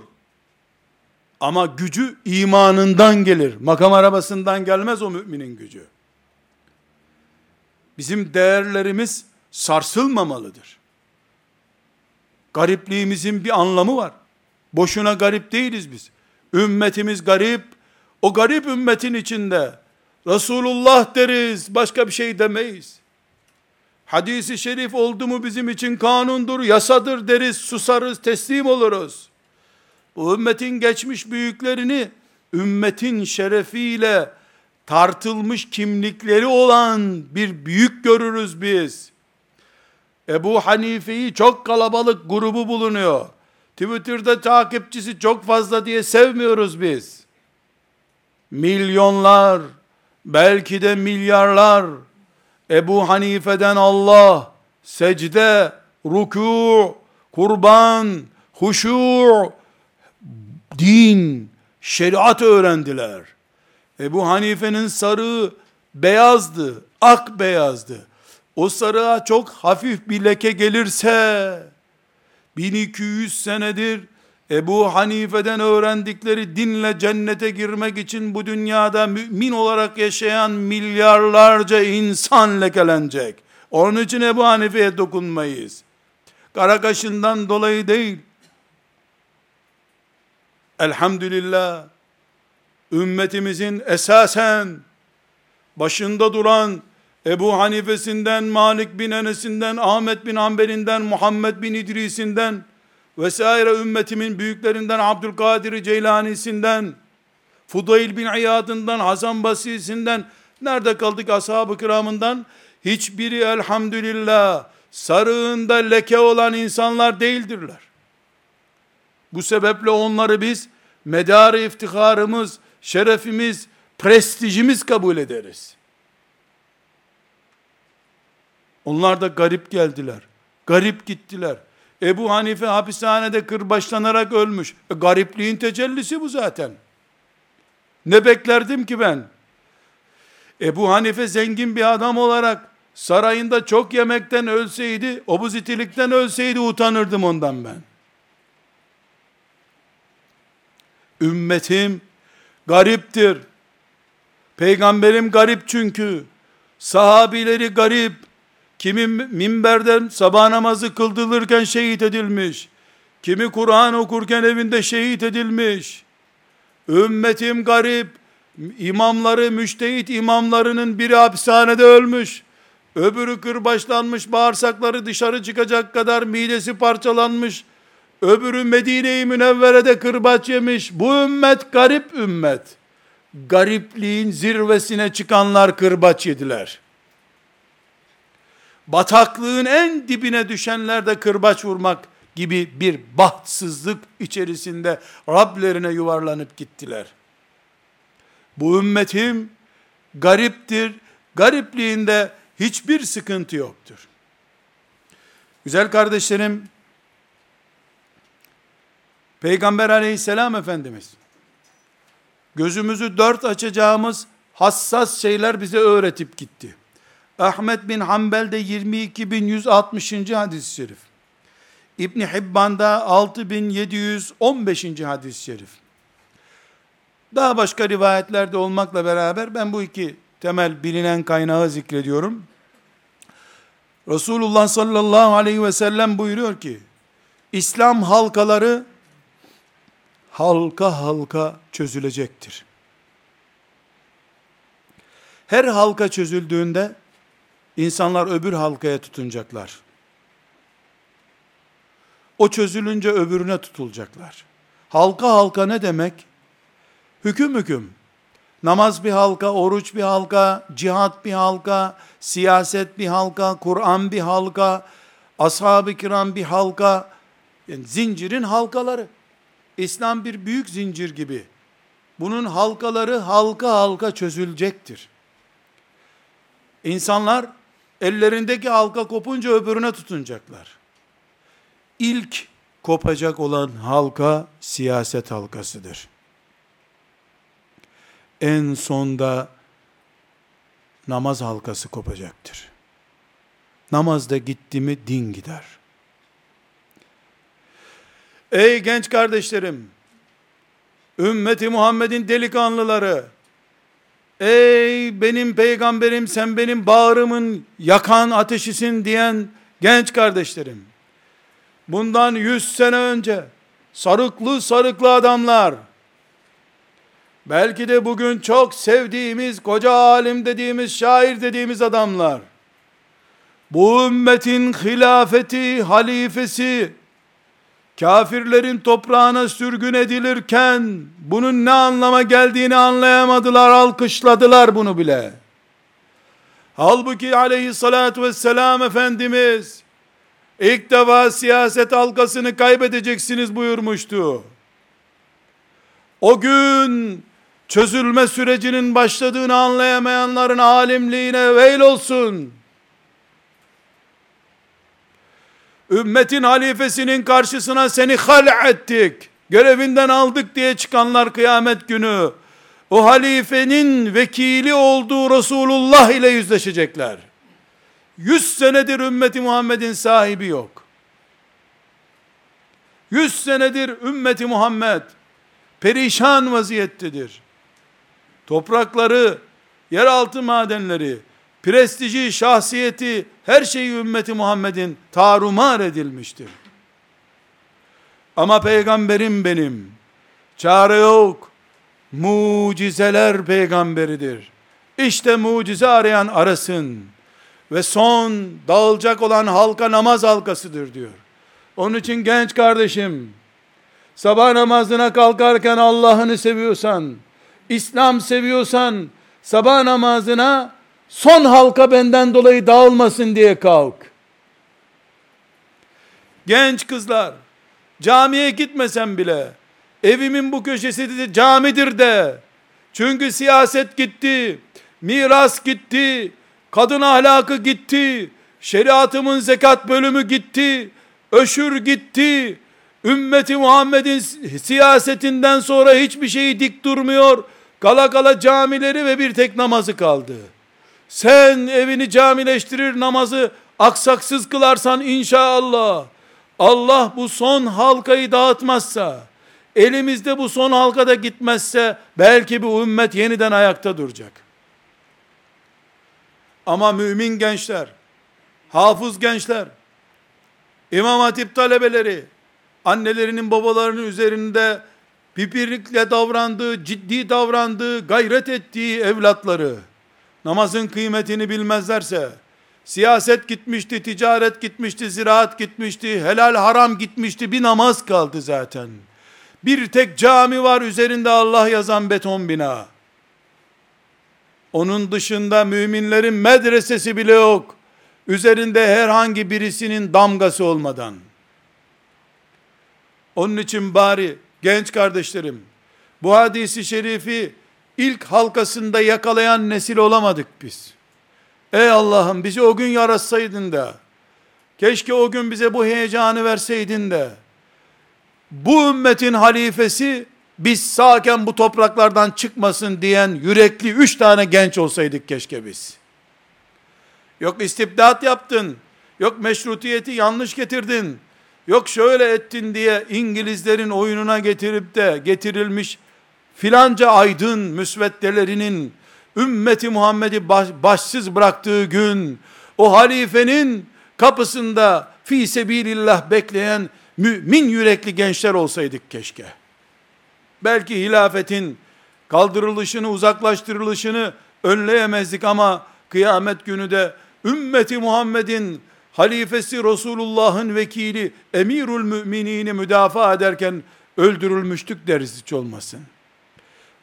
Ama gücü imanından gelir. Makam arabasından gelmez o müminin gücü. Bizim değerlerimiz sarsılmamalıdır. Garipliğimizin bir anlamı var. Boşuna garip değiliz biz. Ümmetimiz garip. O garip ümmetin içinde Resulullah deriz, başka bir şey demeyiz. Hadisi şerif oldu mu bizim için kanundur, yasadır deriz, susarız, teslim oluruz. Bu ümmetin geçmiş büyüklerini ümmetin şerefiyle tartılmış kimlikleri olan bir büyük görürüz biz. Ebu Hanife'yi çok kalabalık grubu bulunuyor. Twitter'da takipçisi çok fazla diye sevmiyoruz biz. Milyonlar, belki de milyarlar Ebu Hanife'den Allah secde, ruku, kurban, huşu, din, şeriat öğrendiler. Ebu Hanife'nin sarığı beyazdı, ak beyazdı. O sarığa çok hafif bir leke gelirse, 1200 senedir Ebu Hanife'den öğrendikleri dinle cennete girmek için bu dünyada mümin olarak yaşayan milyarlarca insan lekelenecek. Onun için Ebu Hanife'ye dokunmayız. Kara kaşından dolayı değil. Elhamdülillah ümmetimizin esasen başında duran Ebu Hanife'sinden, Malik bin Enes'inden, Ahmet bin Hanbel'inden, Muhammed bin İdris'inden vesaire ümmetimin büyüklerinden Abdülkadir Ceylani'sinden, Fudayl bin İyad'ından, Hasan Basri'sinden, nerede kaldık ashab-ı kiramından? Hiçbiri elhamdülillah sarığında leke olan insanlar değildirler. Bu sebeple onları biz medarı iftiharımız, şerefimiz, prestijimiz kabul ederiz. Onlar da garip geldiler. Garip gittiler. Ebu Hanife hapishanede kırbaçlanarak ölmüş. E, garipliğin tecellisi bu zaten. Ne beklerdim ki ben? Ebu Hanife zengin bir adam olarak sarayında çok yemekten ölseydi, obuzitilikten ölseydi utanırdım ondan ben. Ümmetim gariptir. Peygamberim garip çünkü. Sahabileri garip. Kimi minberden sabah namazı kıldırırken şehit edilmiş. Kimi Kur'an okurken evinde şehit edilmiş. Ümmetim garip. İmamları, müştehit imamlarının biri hapishanede ölmüş. Öbürü kırbaçlanmış, bağırsakları dışarı çıkacak kadar midesi parçalanmış. Öbürü Medine-i Münevvere'de kırbaç yemiş. Bu ümmet garip ümmet. Garipliğin zirvesine çıkanlar kırbaç yediler. Bataklığın en dibine düşenler de kırbaç vurmak gibi bir bahtsızlık içerisinde Rablerine yuvarlanıp gittiler. Bu ümmetim gariptir. Garipliğinde hiçbir sıkıntı yoktur. Güzel kardeşlerim, Peygamber aleyhisselam Efendimiz, gözümüzü dört açacağımız hassas şeyler bize öğretip gitti. Ahmet bin Hanbel'de 22.160. hadis-i şerif. İbni Hibban'da 6715. hadis-i şerif. Daha başka rivayetlerde olmakla beraber ben bu iki temel bilinen kaynağı zikrediyorum. Resulullah sallallahu aleyhi ve sellem buyuruyor ki, İslam halkaları halka halka çözülecektir. Her halka çözüldüğünde insanlar öbür halkaya tutunacaklar. O çözülünce öbürüne tutulacaklar. Halka halka ne demek? Hüküm hüküm. Namaz bir halka, oruç bir halka, cihat bir halka, siyaset bir halka, Kur'an bir halka, ashab-ı kiram bir halka, yani zincirin halkaları. İslam bir büyük zincir gibi. Bunun halkaları halka halka çözülecektir. İnsanlar ellerindeki halka kopunca öbürüne tutunacaklar. İlk kopacak olan halka siyaset halkasıdır en sonda namaz halkası kopacaktır. Namazda gitti mi din gider. Ey genç kardeşlerim, ümmeti Muhammed'in delikanlıları, ey benim peygamberim sen benim bağrımın yakan ateşisin diyen genç kardeşlerim, bundan yüz sene önce sarıklı sarıklı adamlar, Belki de bugün çok sevdiğimiz, koca alim dediğimiz, şair dediğimiz adamlar, bu ümmetin hilafeti, halifesi, kafirlerin toprağına sürgün edilirken, bunun ne anlama geldiğini anlayamadılar, alkışladılar bunu bile. Halbuki aleyhissalatü vesselam Efendimiz, ilk defa siyaset halkasını kaybedeceksiniz buyurmuştu. O gün çözülme sürecinin başladığını anlayamayanların alimliğine veil olsun. Ümmetin halifesinin karşısına seni hal ettik, görevinden aldık diye çıkanlar kıyamet günü, o halifenin vekili olduğu Resulullah ile yüzleşecekler. Yüz senedir ümmeti Muhammed'in sahibi yok. Yüz senedir ümmeti Muhammed perişan vaziyettedir. Toprakları, yeraltı madenleri, prestiji, şahsiyeti, her şeyi ümmeti Muhammed'in tarumar edilmiştir. Ama peygamberim benim, çare yok, mucizeler peygamberidir. İşte mucize arayan arasın ve son dağılacak olan halka namaz halkasıdır diyor. Onun için genç kardeşim, sabah namazına kalkarken Allah'ını seviyorsan, İslam seviyorsan, sabah namazına son halka benden dolayı dağılmasın diye kalk. Genç kızlar, camiye gitmesen bile, evimin bu köşesi de camidir de, çünkü siyaset gitti, miras gitti, kadın ahlakı gitti, şeriatımın zekat bölümü gitti, öşür gitti, ümmeti Muhammed'in siyasetinden sonra hiçbir şeyi dik durmuyor, kala kala camileri ve bir tek namazı kaldı. Sen evini camileştirir namazı aksaksız kılarsan inşallah, Allah bu son halkayı dağıtmazsa, elimizde bu son halkada gitmezse, belki bu ümmet yeniden ayakta duracak. Ama mümin gençler, hafız gençler, İmam Hatip talebeleri, annelerinin babalarının üzerinde pipirlikle davrandığı, ciddi davrandığı, gayret ettiği evlatları, namazın kıymetini bilmezlerse, siyaset gitmişti, ticaret gitmişti, ziraat gitmişti, helal haram gitmişti, bir namaz kaldı zaten. Bir tek cami var üzerinde Allah yazan beton bina. Onun dışında müminlerin medresesi bile yok. Üzerinde herhangi birisinin damgası olmadan. Onun için bari genç kardeşlerim, bu hadisi şerifi ilk halkasında yakalayan nesil olamadık biz. Ey Allah'ım bizi o gün yaratsaydın da, keşke o gün bize bu heyecanı verseydin de, bu ümmetin halifesi biz sağken bu topraklardan çıkmasın diyen yürekli üç tane genç olsaydık keşke biz. Yok istibdat yaptın, yok meşrutiyeti yanlış getirdin, yok şöyle ettin diye İngilizlerin oyununa getirip de getirilmiş filanca aydın müsveddelerinin ümmeti Muhammed'i baş, başsız bıraktığı gün o halifenin kapısında fi sebilillah bekleyen mümin yürekli gençler olsaydık keşke. Belki hilafetin kaldırılışını, uzaklaştırılışını önleyemezdik ama kıyamet günü de ümmeti Muhammed'in halifesi Resulullah'ın vekili emirül müminini müdafaa ederken öldürülmüştük deriz hiç olmasın.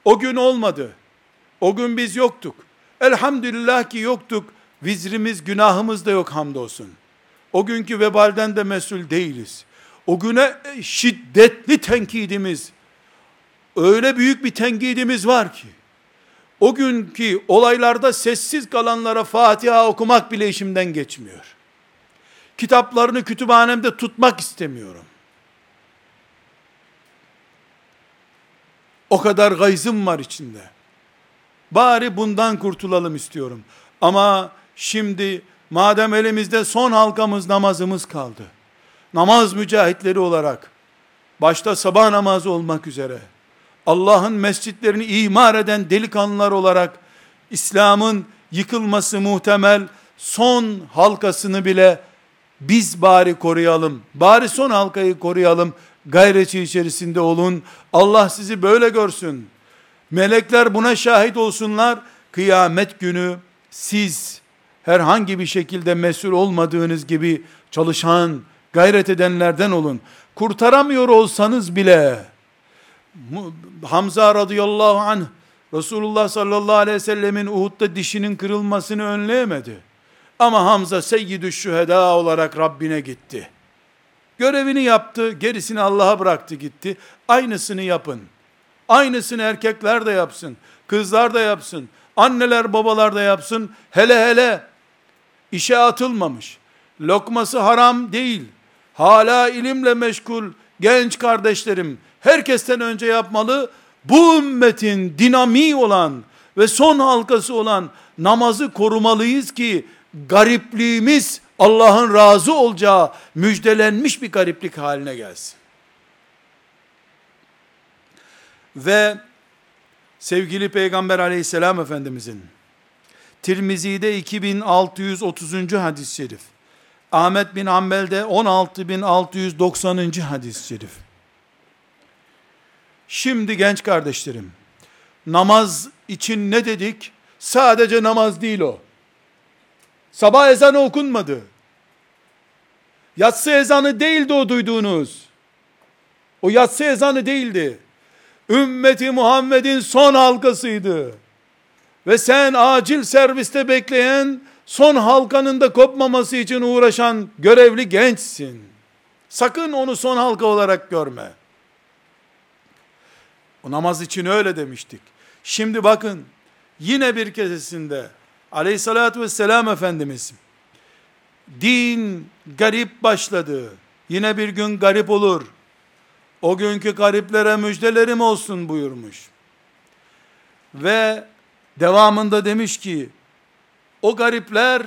O gün olmadı. O gün biz yoktuk. Elhamdülillah ki yoktuk. Vizrimiz, günahımız da yok hamdolsun. O günkü vebalden de mesul değiliz. O güne şiddetli tenkidimiz, öyle büyük bir tenkidimiz var ki, o günkü olaylarda sessiz kalanlara Fatiha okumak bile işimden geçmiyor. Kitaplarını kütüphanemde tutmak istemiyorum. O kadar gayzım var içinde. Bari bundan kurtulalım istiyorum. Ama şimdi madem elimizde son halkamız namazımız kaldı. Namaz mücahitleri olarak başta sabah namazı olmak üzere Allah'ın mescitlerini imar eden delikanlılar olarak İslam'ın yıkılması muhtemel son halkasını bile biz bari koruyalım. Bari son halkayı koruyalım. Gayreti içerisinde olun. Allah sizi böyle görsün. Melekler buna şahit olsunlar. Kıyamet günü siz herhangi bir şekilde mesul olmadığınız gibi çalışan, gayret edenlerden olun. Kurtaramıyor olsanız bile Hamza radıyallahu anh Resulullah sallallahu aleyhi ve sellemin Uhud'da dişinin kırılmasını önleyemedi. Ama Hamza seyyidü şüheda olarak Rabbine gitti. Görevini yaptı, gerisini Allah'a bıraktı gitti. Aynısını yapın. Aynısını erkekler de yapsın, kızlar da yapsın, anneler babalar da yapsın. Hele hele işe atılmamış, lokması haram değil, hala ilimle meşgul genç kardeşlerim, herkesten önce yapmalı, bu ümmetin dinamiği olan ve son halkası olan namazı korumalıyız ki garipliğimiz Allah'ın razı olacağı müjdelenmiş bir gariplik haline gelsin. Ve sevgili Peygamber aleyhisselam efendimizin Tirmizi'de 2630. hadis-i şerif Ahmet bin Ambel'de 16690. hadis-i şerif Şimdi genç kardeşlerim namaz için ne dedik? Sadece namaz değil o. Sabah ezanı okunmadı. Yatsı ezanı değildi o duyduğunuz. O yatsı ezanı değildi. Ümmeti Muhammed'in son halkasıydı. Ve sen acil serviste bekleyen, son halkanın da kopmaması için uğraşan görevli gençsin. Sakın onu son halka olarak görme. O namaz için öyle demiştik. Şimdi bakın, yine bir kesesinde aleyhissalatü vesselam Efendimiz din garip başladı. Yine bir gün garip olur. O günkü gariplere müjdelerim olsun buyurmuş. Ve devamında demiş ki o garipler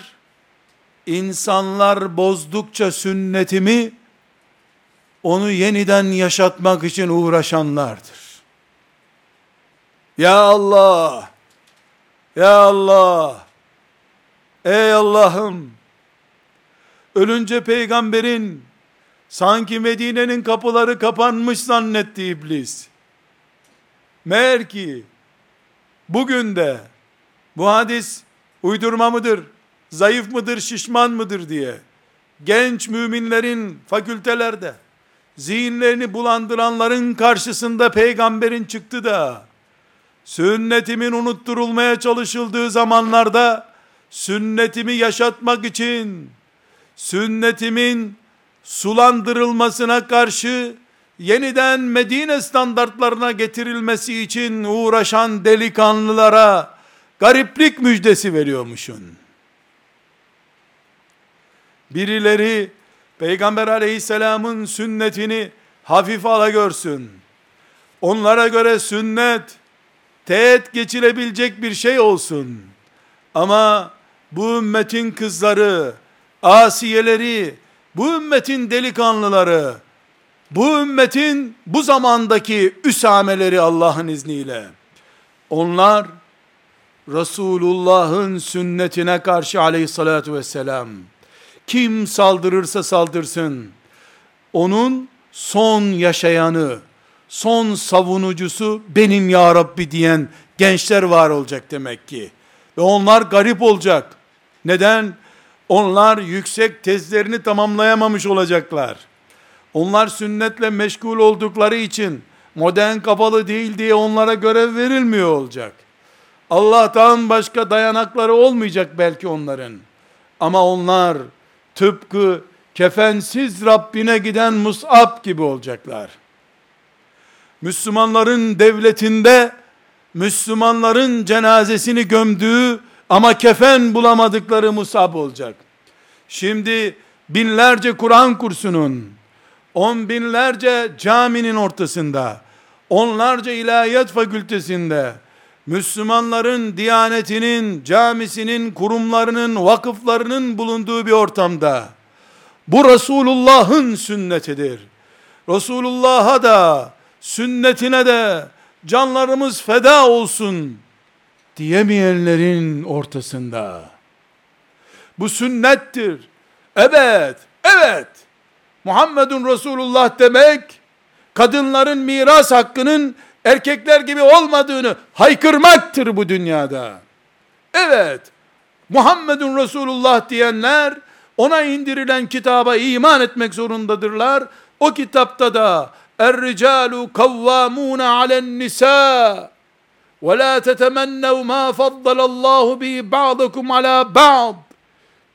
insanlar bozdukça sünnetimi onu yeniden yaşatmak için uğraşanlardır. Ya Allah! Ya Allah! Ey Allah'ım! Ölünce peygamberin sanki Medine'nin kapıları kapanmış zannetti iblis. Meğer ki bugün de bu hadis uydurma mıdır, zayıf mıdır, şişman mıdır diye genç müminlerin fakültelerde zihinlerini bulandıranların karşısında peygamberin çıktı da sünnetimin unutturulmaya çalışıldığı zamanlarda sünnetimi yaşatmak için sünnetimin sulandırılmasına karşı yeniden Medine standartlarına getirilmesi için uğraşan delikanlılara gariplik müjdesi veriyormuşsun. Birileri Peygamber aleyhisselamın sünnetini hafif ala görsün. Onlara göre sünnet teğet geçilebilecek bir şey olsun. Ama bu ümmetin kızları, asiyeleri, bu ümmetin delikanlıları, bu ümmetin bu zamandaki üsameleri Allah'ın izniyle, onlar Resulullah'ın sünnetine karşı aleyhissalatü vesselam, kim saldırırsa saldırsın, onun son yaşayanı, son savunucusu benim ya Rabbi diyen gençler var olacak demek ki. Ve onlar garip olacak. Neden? Onlar yüksek tezlerini tamamlayamamış olacaklar. Onlar sünnetle meşgul oldukları için modern kafalı değil diye onlara görev verilmiyor olacak. Allah'tan başka dayanakları olmayacak belki onların. Ama onlar tıpkı kefensiz Rabbine giden Mus'ab gibi olacaklar. Müslümanların devletinde Müslümanların cenazesini gömdüğü ama kefen bulamadıkları Musab olacak. Şimdi binlerce Kur'an kursunun, on binlerce caminin ortasında, onlarca ilahiyat fakültesinde, Müslümanların diyanetinin, camisinin, kurumlarının, vakıflarının bulunduğu bir ortamda, bu Resulullah'ın sünnetidir. Resulullah'a da, sünnetine de, canlarımız feda olsun diyemeyenlerin ortasında. Bu sünnettir. Evet, evet. Muhammedun Resulullah demek, kadınların miras hakkının erkekler gibi olmadığını haykırmaktır bu dünyada. Evet, Muhammedun Resulullah diyenler, ona indirilen kitaba iman etmek zorundadırlar. O kitapta da Er-ricalu kavvamuna alen nisa ve la tetemennev ma faddalallahu bi ba'dukum ala ba'd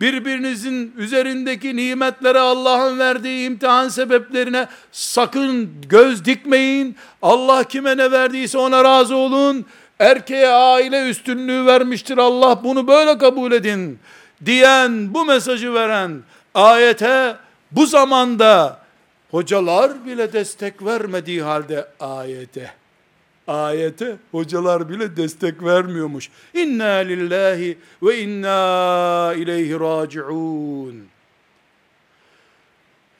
birbirinizin üzerindeki nimetlere Allah'ın verdiği imtihan sebeplerine sakın göz dikmeyin. Allah kime ne verdiyse ona razı olun. Erkeğe aile üstünlüğü vermiştir Allah bunu böyle kabul edin. Diyen bu mesajı veren ayete bu zamanda hocalar bile destek vermediği halde ayete ayete hocalar bile destek vermiyormuş. İnna lillahi ve inna ileyhi raciun.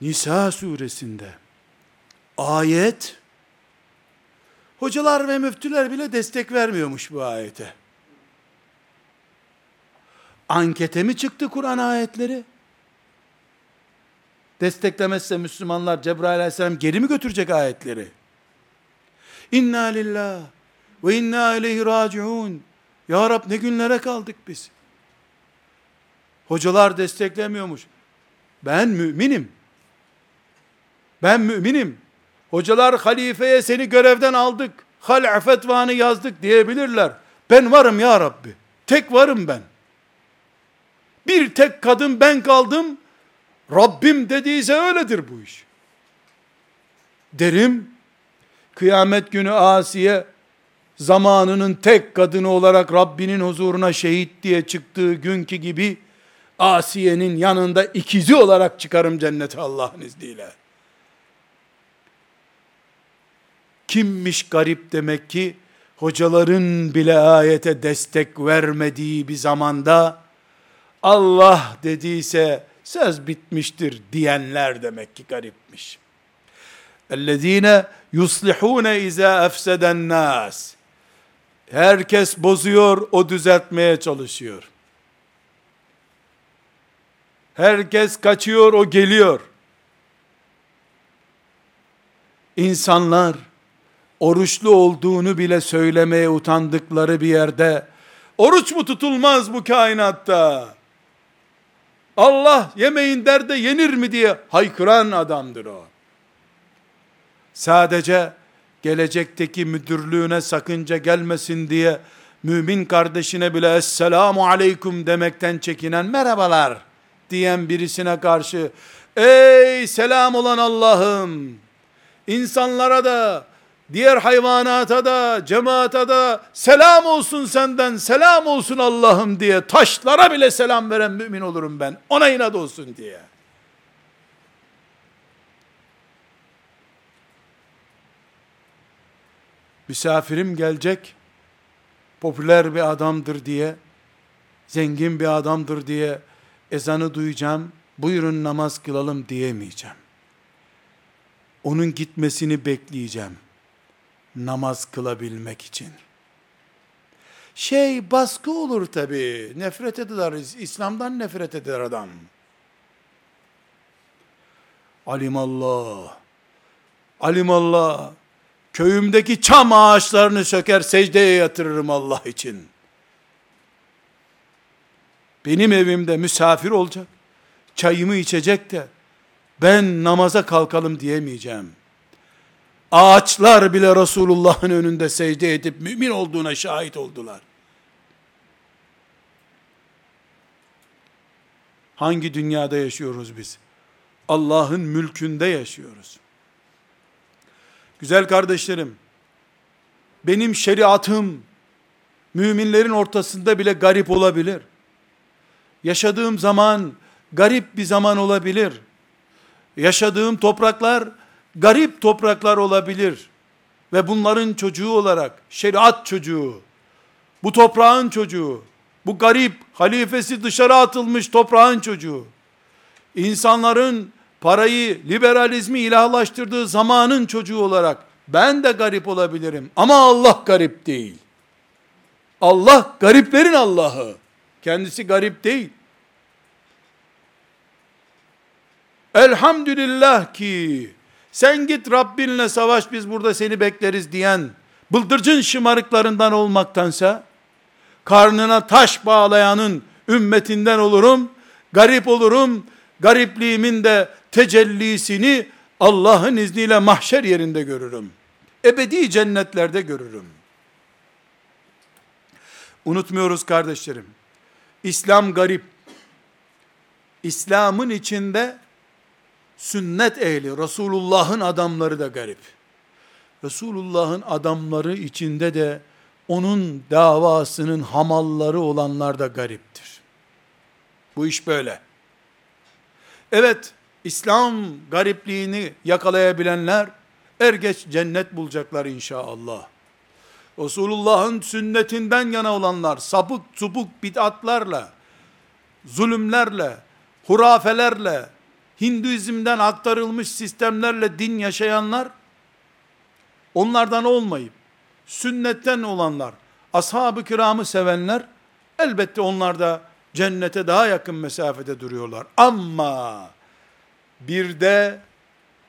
Nisa suresinde ayet hocalar ve müftüler bile destek vermiyormuş bu ayete. Ankete mi çıktı Kur'an ayetleri? Desteklemezse Müslümanlar Cebrail aleyhisselam geri mi götürecek ayetleri? İnna lillah ve inna ileyhi raciun. Ya Rab ne günlere kaldık biz. Hocalar desteklemiyormuş. Ben müminim. Ben müminim. Hocalar halifeye seni görevden aldık. Hal'a fetvanı yazdık diyebilirler. Ben varım ya Rabbi. Tek varım ben. Bir tek kadın ben kaldım. Rabbim dediyse öyledir bu iş. Derim, kıyamet günü Asiye, zamanının tek kadını olarak Rabbinin huzuruna şehit diye çıktığı günkü gibi, Asiye'nin yanında ikizi olarak çıkarım cennete Allah'ın izniyle. Kimmiş garip demek ki, hocaların bile ayete destek vermediği bir zamanda, Allah dediyse, söz bitmiştir diyenler demek ki garipmiş. اَلَّذ۪ينَ يُصْلِحُونَ اِذَا اَفْسَدَ النَّاسِ Herkes bozuyor, o düzeltmeye çalışıyor. Herkes kaçıyor, o geliyor. İnsanlar, oruçlu olduğunu bile söylemeye utandıkları bir yerde, oruç mu tutulmaz bu kainatta? Allah yemeğin derde yenir mi diye haykıran adamdır o. Sadece gelecekteki müdürlüğüne sakınca gelmesin diye mümin kardeşine bile esselamu aleyküm demekten çekinen merhabalar diyen birisine karşı ey selam olan Allah'ım insanlara da diğer hayvanata da, cemaata da selam olsun senden, selam olsun Allah'ım diye taşlara bile selam veren mümin olurum ben. Ona inat olsun diye. Misafirim gelecek, popüler bir adamdır diye, zengin bir adamdır diye ezanı duyacağım, buyurun namaz kılalım diyemeyeceğim. Onun gitmesini bekleyeceğim namaz kılabilmek için. Şey baskı olur tabi. Nefret eder. İslam'dan nefret eder adam. Alimallah. Alimallah. Köyümdeki çam ağaçlarını söker secdeye yatırırım Allah için. Benim evimde misafir olacak. Çayımı içecek de ben namaza kalkalım diyemeyeceğim. Ağaçlar bile Resulullah'ın önünde secde edip mümin olduğuna şahit oldular. Hangi dünyada yaşıyoruz biz? Allah'ın mülkünde yaşıyoruz. Güzel kardeşlerim, benim şeriatım müminlerin ortasında bile garip olabilir. Yaşadığım zaman garip bir zaman olabilir. Yaşadığım topraklar garip topraklar olabilir. Ve bunların çocuğu olarak, şeriat çocuğu, bu toprağın çocuğu, bu garip, halifesi dışarı atılmış toprağın çocuğu, insanların parayı, liberalizmi ilahlaştırdığı zamanın çocuğu olarak, ben de garip olabilirim. Ama Allah garip değil. Allah gariplerin Allah'ı. Kendisi garip değil. Elhamdülillah ki sen git Rabbinle savaş biz burada seni bekleriz diyen bıldırcın şımarıklarından olmaktansa karnına taş bağlayanın ümmetinden olurum, garip olurum, garipliğimin de tecellisini Allah'ın izniyle mahşer yerinde görürüm. Ebedi cennetlerde görürüm. Unutmuyoruz kardeşlerim. İslam garip. İslam'ın içinde sünnet ehli, Resulullah'ın adamları da garip. Resulullah'ın adamları içinde de onun davasının hamalları olanlar da gariptir. Bu iş böyle. Evet, İslam garipliğini yakalayabilenler er geç cennet bulacaklar inşallah. Resulullah'ın sünnetinden yana olanlar, sapık supuk bid'atlarla, zulümlerle, hurafelerle, Hinduizm'den aktarılmış sistemlerle din yaşayanlar, onlardan olmayıp, sünnetten olanlar, ashab-ı kiramı sevenler, elbette onlar da cennete daha yakın mesafede duruyorlar. Ama, bir de,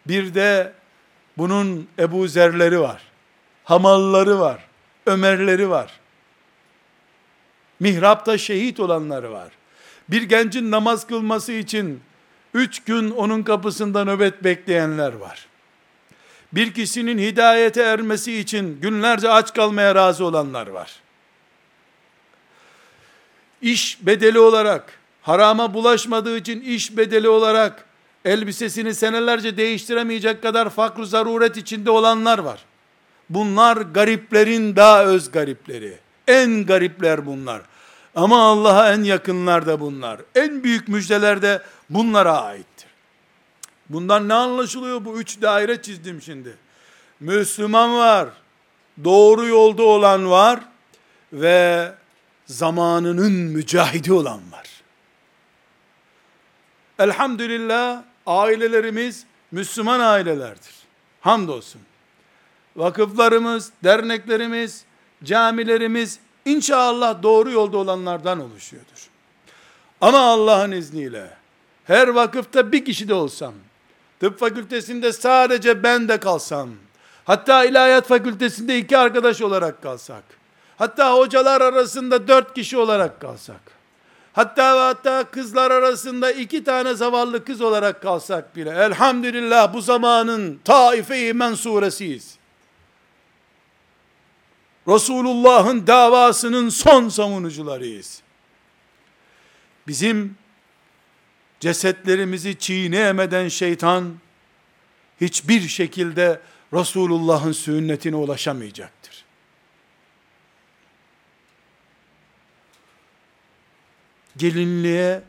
bir de bunun Ebu Zerleri var, hamalları var, Ömerleri var, mihrapta şehit olanları var. Bir gencin namaz kılması için üç gün onun kapısında nöbet bekleyenler var. Bir kişinin hidayete ermesi için günlerce aç kalmaya razı olanlar var. İş bedeli olarak, harama bulaşmadığı için iş bedeli olarak, elbisesini senelerce değiştiremeyecek kadar fakr zaruret içinde olanlar var. Bunlar gariplerin daha öz garipleri. En garipler bunlar. Ama Allah'a en yakınlar da bunlar. En büyük müjdeler de bunlara aittir. Bundan ne anlaşılıyor? Bu üç daire çizdim şimdi. Müslüman var, doğru yolda olan var ve zamanının mücahidi olan var. Elhamdülillah ailelerimiz Müslüman ailelerdir. Hamdolsun. Vakıflarımız, derneklerimiz, camilerimiz İnşallah doğru yolda olanlardan oluşuyordur. Ama Allah'ın izniyle her vakıfta bir kişi de olsam, tıp fakültesinde sadece ben de kalsam, hatta ilahiyat fakültesinde iki arkadaş olarak kalsak, hatta hocalar arasında dört kişi olarak kalsak, hatta hatta kızlar arasında iki tane zavallı kız olarak kalsak bile, elhamdülillah bu zamanın taife-i mensuresiyiz. Resulullah'ın davasının son savunucularıyız. Bizim cesetlerimizi çiğneyemeden şeytan hiçbir şekilde Resulullah'ın sünnetine ulaşamayacaktır. Gelinliğe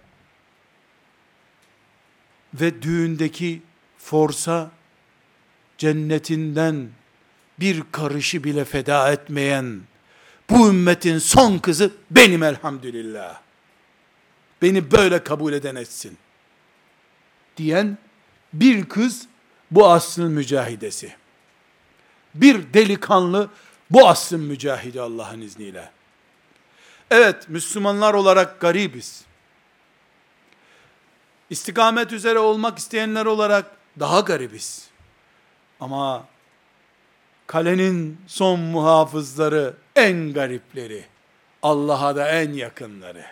ve düğündeki forsa cennetinden bir karışı bile feda etmeyen bu ümmetin son kızı benim elhamdülillah. Beni böyle kabul eden etsin. Diyen bir kız bu asrın mücahidesi. Bir delikanlı bu asrın mücahidi Allah'ın izniyle. Evet, Müslümanlar olarak garibiz. İstikamet üzere olmak isteyenler olarak daha garibiz. Ama kalenin son muhafızları en garipleri, Allah'a da en yakınları.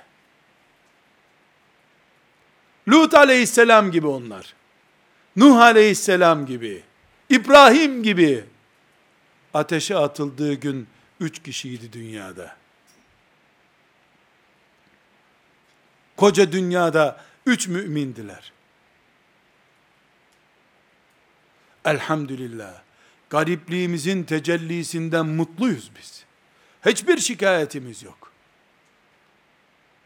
Lut aleyhisselam gibi onlar. Nuh aleyhisselam gibi, İbrahim gibi ateşe atıldığı gün üç kişiydi dünyada. Koca dünyada üç mümindiler. Elhamdülillah garipliğimizin tecellisinden mutluyuz biz. Hiçbir şikayetimiz yok.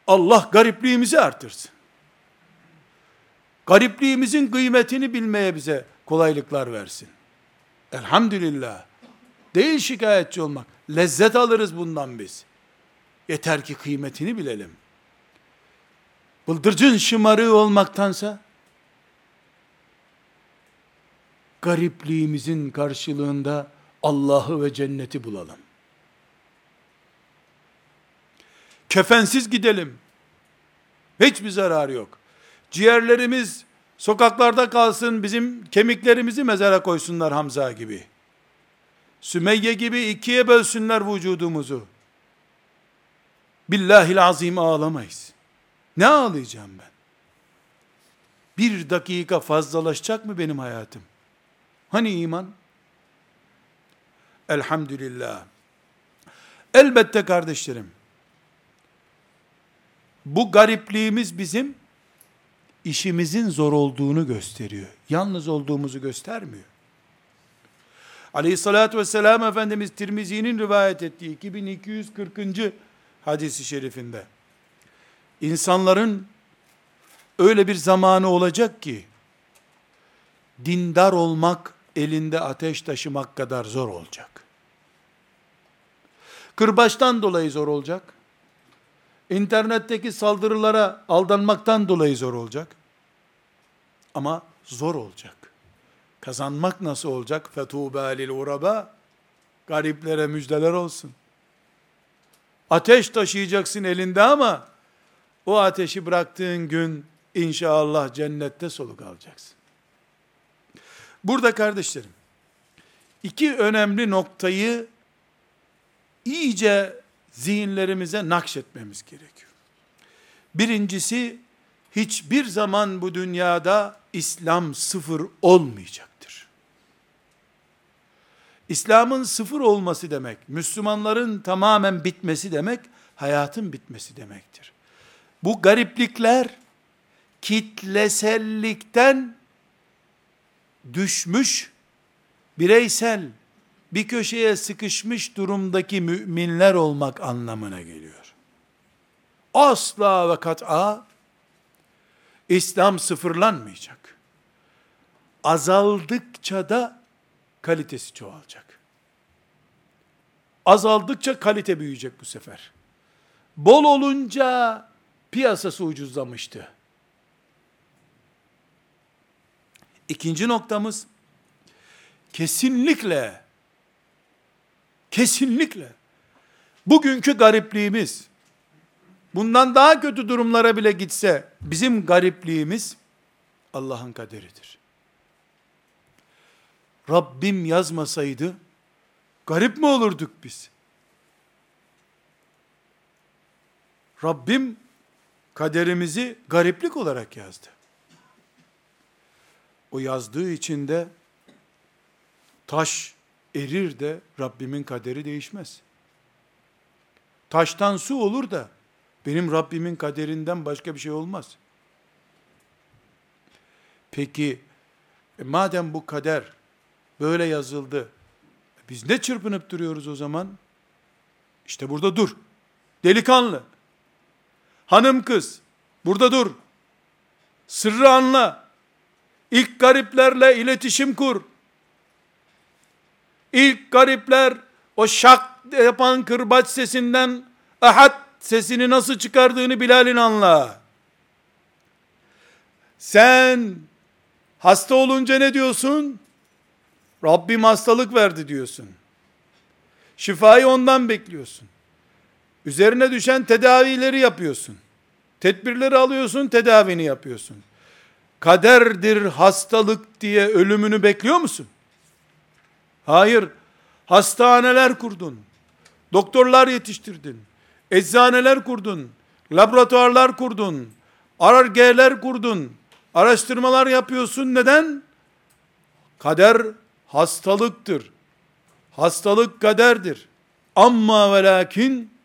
Allah garipliğimizi artırsın. Garipliğimizin kıymetini bilmeye bize kolaylıklar versin. Elhamdülillah. Değil şikayetçi olmak. Lezzet alırız bundan biz. Yeter ki kıymetini bilelim. Bıldırcın şımarığı olmaktansa garipliğimizin karşılığında Allah'ı ve cenneti bulalım. Kefensiz gidelim. Hiçbir zararı yok. Ciğerlerimiz sokaklarda kalsın, bizim kemiklerimizi mezara koysunlar Hamza gibi. Sümeyye gibi ikiye bölsünler vücudumuzu. Billahil azim ağlamayız. Ne ağlayacağım ben? Bir dakika fazlalaşacak mı benim hayatım? Hani iman? Elhamdülillah. Elbette kardeşlerim, bu garipliğimiz bizim işimizin zor olduğunu gösteriyor. Yalnız olduğumuzu göstermiyor. Aleyhissalatü vesselam Efendimiz Tirmizi'nin rivayet ettiği 2240. hadisi şerifinde insanların öyle bir zamanı olacak ki dindar olmak elinde ateş taşımak kadar zor olacak. Kırbaçtan dolayı zor olacak. İnternetteki saldırılara aldanmaktan dolayı zor olacak. Ama zor olacak. Kazanmak nasıl olacak? Fetûbâ lil uraba. Gariplere müjdeler olsun. Ateş taşıyacaksın elinde ama o ateşi bıraktığın gün inşallah cennette soluk alacaksın. Burada kardeşlerim, iki önemli noktayı iyice zihinlerimize nakşetmemiz gerekiyor. Birincisi, hiçbir zaman bu dünyada İslam sıfır olmayacaktır. İslam'ın sıfır olması demek, Müslümanların tamamen bitmesi demek, hayatın bitmesi demektir. Bu gariplikler, kitlesellikten düşmüş, bireysel, bir köşeye sıkışmış durumdaki müminler olmak anlamına geliyor. Asla ve kat'a İslam sıfırlanmayacak. Azaldıkça da kalitesi çoğalacak. Azaldıkça kalite büyüyecek bu sefer. Bol olunca piyasası ucuzlamıştı. İkinci noktamız kesinlikle kesinlikle bugünkü garipliğimiz bundan daha kötü durumlara bile gitse bizim garipliğimiz Allah'ın kaderidir. Rabbim yazmasaydı garip mi olurduk biz? Rabbim kaderimizi gariplik olarak yazdı. O yazdığı için de taş erir de Rabbimin kaderi değişmez. Taştan su olur da benim Rabbimin kaderinden başka bir şey olmaz. Peki e madem bu kader böyle yazıldı, biz ne çırpınıp duruyoruz o zaman? İşte burada dur. Delikanlı. Hanım kız. Burada dur. Sırrı anla. İlk gariplerle iletişim kur. İlk garipler o şak yapan kırbaç sesinden ahad sesini nasıl çıkardığını Bilal'in anla. Sen hasta olunca ne diyorsun? Rabbim hastalık verdi diyorsun. Şifayı ondan bekliyorsun. Üzerine düşen tedavileri yapıyorsun. Tedbirleri alıyorsun, tedavini yapıyorsun. Kaderdir hastalık diye ölümünü bekliyor musun? Hayır. Hastaneler kurdun. Doktorlar yetiştirdin. Eczaneler kurdun. Laboratuvarlar kurdun. Arargeler kurdun. Araştırmalar yapıyorsun. Neden? Kader hastalıktır. Hastalık kaderdir. Amma ve lakin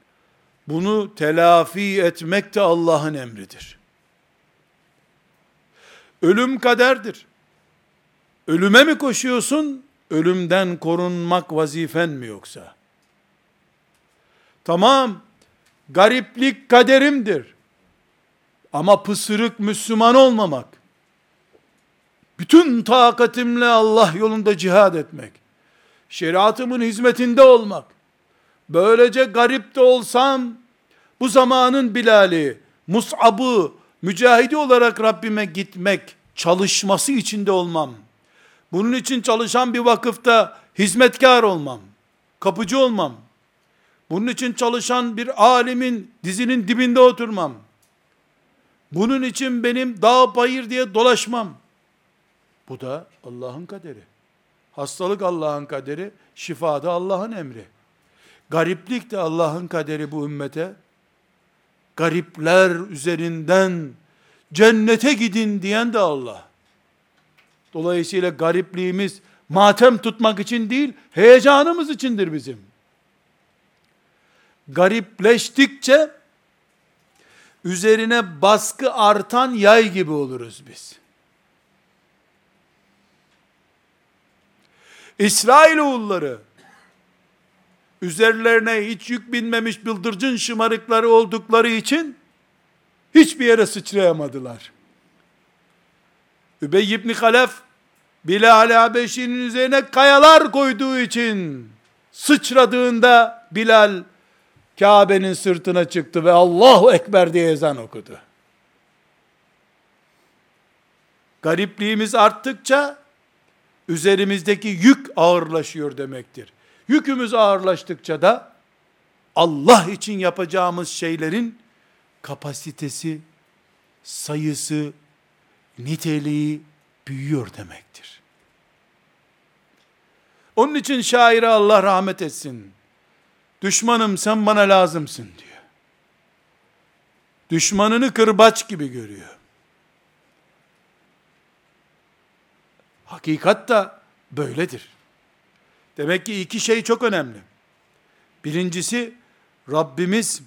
bunu telafi etmek de Allah'ın emridir. Ölüm kaderdir. Ölüme mi koşuyorsun? Ölümden korunmak vazifen mi yoksa? Tamam, gariplik kaderimdir. Ama pısırık Müslüman olmamak, bütün takatimle Allah yolunda cihad etmek, şeriatımın hizmetinde olmak, böylece garip de olsam, bu zamanın Bilal'i, Mus'ab'ı, mücahidi olarak Rabbime gitmek, çalışması içinde olmam. Bunun için çalışan bir vakıfta hizmetkar olmam. Kapıcı olmam. Bunun için çalışan bir alimin dizinin dibinde oturmam. Bunun için benim dağ bayır diye dolaşmam. Bu da Allah'ın kaderi. Hastalık Allah'ın kaderi, şifa da Allah'ın emri. Gariplik de Allah'ın kaderi bu ümmete. Garipler üzerinden cennete gidin diyen de Allah. Dolayısıyla garipliğimiz matem tutmak için değil, heyecanımız içindir bizim. Garipleştikçe üzerine baskı artan yay gibi oluruz biz. İsrailoğulları üzerlerine hiç yük binmemiş bıldırcın şımarıkları oldukları için hiçbir yere sıçrayamadılar. Übey ibn Halef Bilal Habeşi'nin üzerine kayalar koyduğu için sıçradığında Bilal Kabe'nin sırtına çıktı ve Allahu Ekber diye ezan okudu. Garipliğimiz arttıkça üzerimizdeki yük ağırlaşıyor demektir. Yükümüz ağırlaştıkça da Allah için yapacağımız şeylerin kapasitesi, sayısı, niteliği büyüyor demektir. Onun için şaire Allah rahmet etsin. Düşmanım sen bana lazımsın diyor. Düşmanını kırbaç gibi görüyor. Hakikat da böyledir. Demek ki iki şey çok önemli. Birincisi Rabbimiz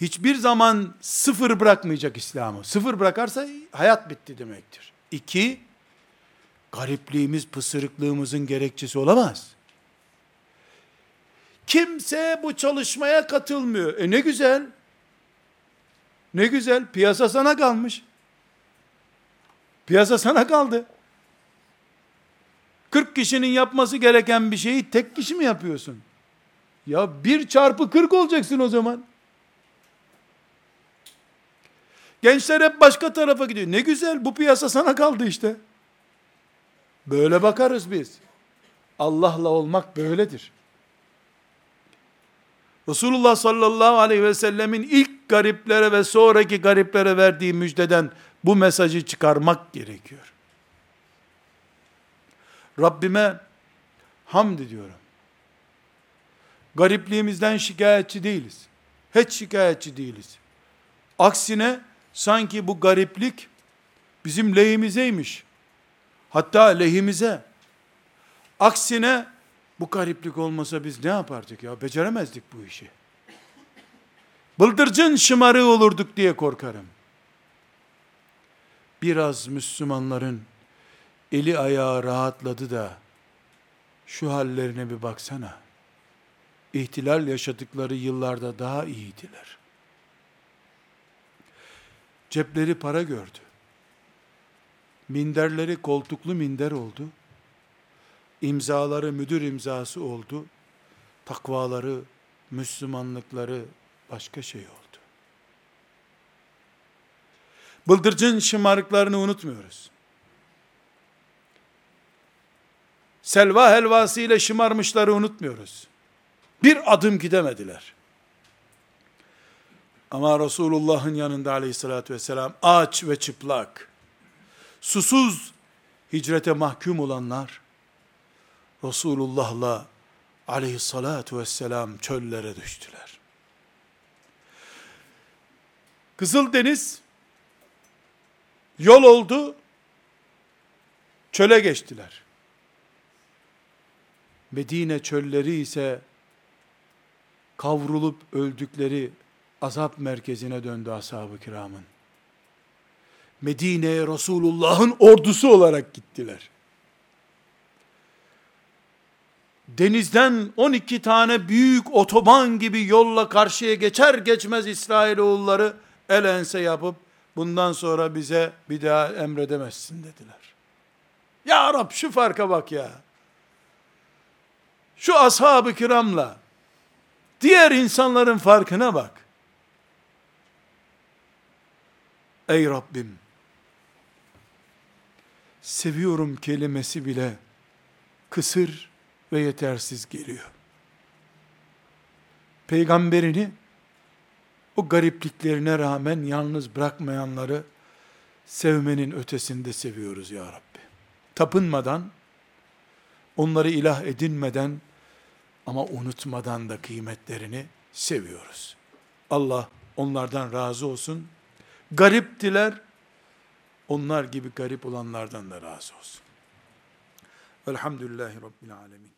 hiçbir zaman sıfır bırakmayacak İslam'ı. Sıfır bırakarsa hayat bitti demektir. İki, garipliğimiz, pısırıklığımızın gerekçesi olamaz. Kimse bu çalışmaya katılmıyor. E ne güzel. Ne güzel. Piyasa sana kalmış. Piyasa sana kaldı. 40 kişinin yapması gereken bir şeyi tek kişi mi yapıyorsun? Ya bir çarpı 40 olacaksın o zaman. Gençler hep başka tarafa gidiyor. Ne güzel bu piyasa sana kaldı işte. Böyle bakarız biz. Allah'la olmak böyledir. Resulullah sallallahu aleyhi ve sellemin ilk gariplere ve sonraki gariplere verdiği müjdeden bu mesajı çıkarmak gerekiyor. Rabbime hamd ediyorum. Garipliğimizden şikayetçi değiliz. Hiç şikayetçi değiliz. Aksine sanki bu gariplik bizim lehimizeymiş. Hatta lehimize. Aksine bu gariplik olmasa biz ne yapardık ya? Beceremezdik bu işi. Bıldırcın şımarığı olurduk diye korkarım. Biraz Müslümanların eli ayağı rahatladı da şu hallerine bir baksana. İhtilal yaşadıkları yıllarda daha iyiydiler. Cepleri para gördü. Minderleri koltuklu minder oldu. İmzaları müdür imzası oldu. Takvaları, Müslümanlıkları başka şey oldu. Bıldırcın şımarıklarını unutmuyoruz. Selva helvası ile şımarmışları unutmuyoruz. Bir adım gidemediler. Ama Resulullah'ın yanında aleyhissalatü vesselam aç ve çıplak, susuz hicrete mahkum olanlar, Resulullah'la aleyhissalatu vesselam çöllere düştüler. Kızıldeniz yol oldu, çöle geçtiler. Medine çölleri ise kavrulup öldükleri azap merkezine döndü ashab-ı kiramın. Medine'ye Resulullah'ın ordusu olarak gittiler. Denizden 12 tane büyük otoban gibi yolla karşıya geçer geçmez İsrailoğulları el ense yapıp bundan sonra bize bir daha emredemezsin dediler. Ya Rab şu farka bak ya. Şu ashab-ı kiramla diğer insanların farkına bak. Ey Rabbim, seviyorum kelimesi bile kısır ve yetersiz geliyor. Peygamberini o garipliklerine rağmen yalnız bırakmayanları sevmenin ötesinde seviyoruz ya Rabbi. Tapınmadan, onları ilah edinmeden ama unutmadan da kıymetlerini seviyoruz. Allah onlardan razı olsun. Gariptiler, onlar gibi garip olanlardan da razı olsun. Velhamdülillahi Rabbil Alemin.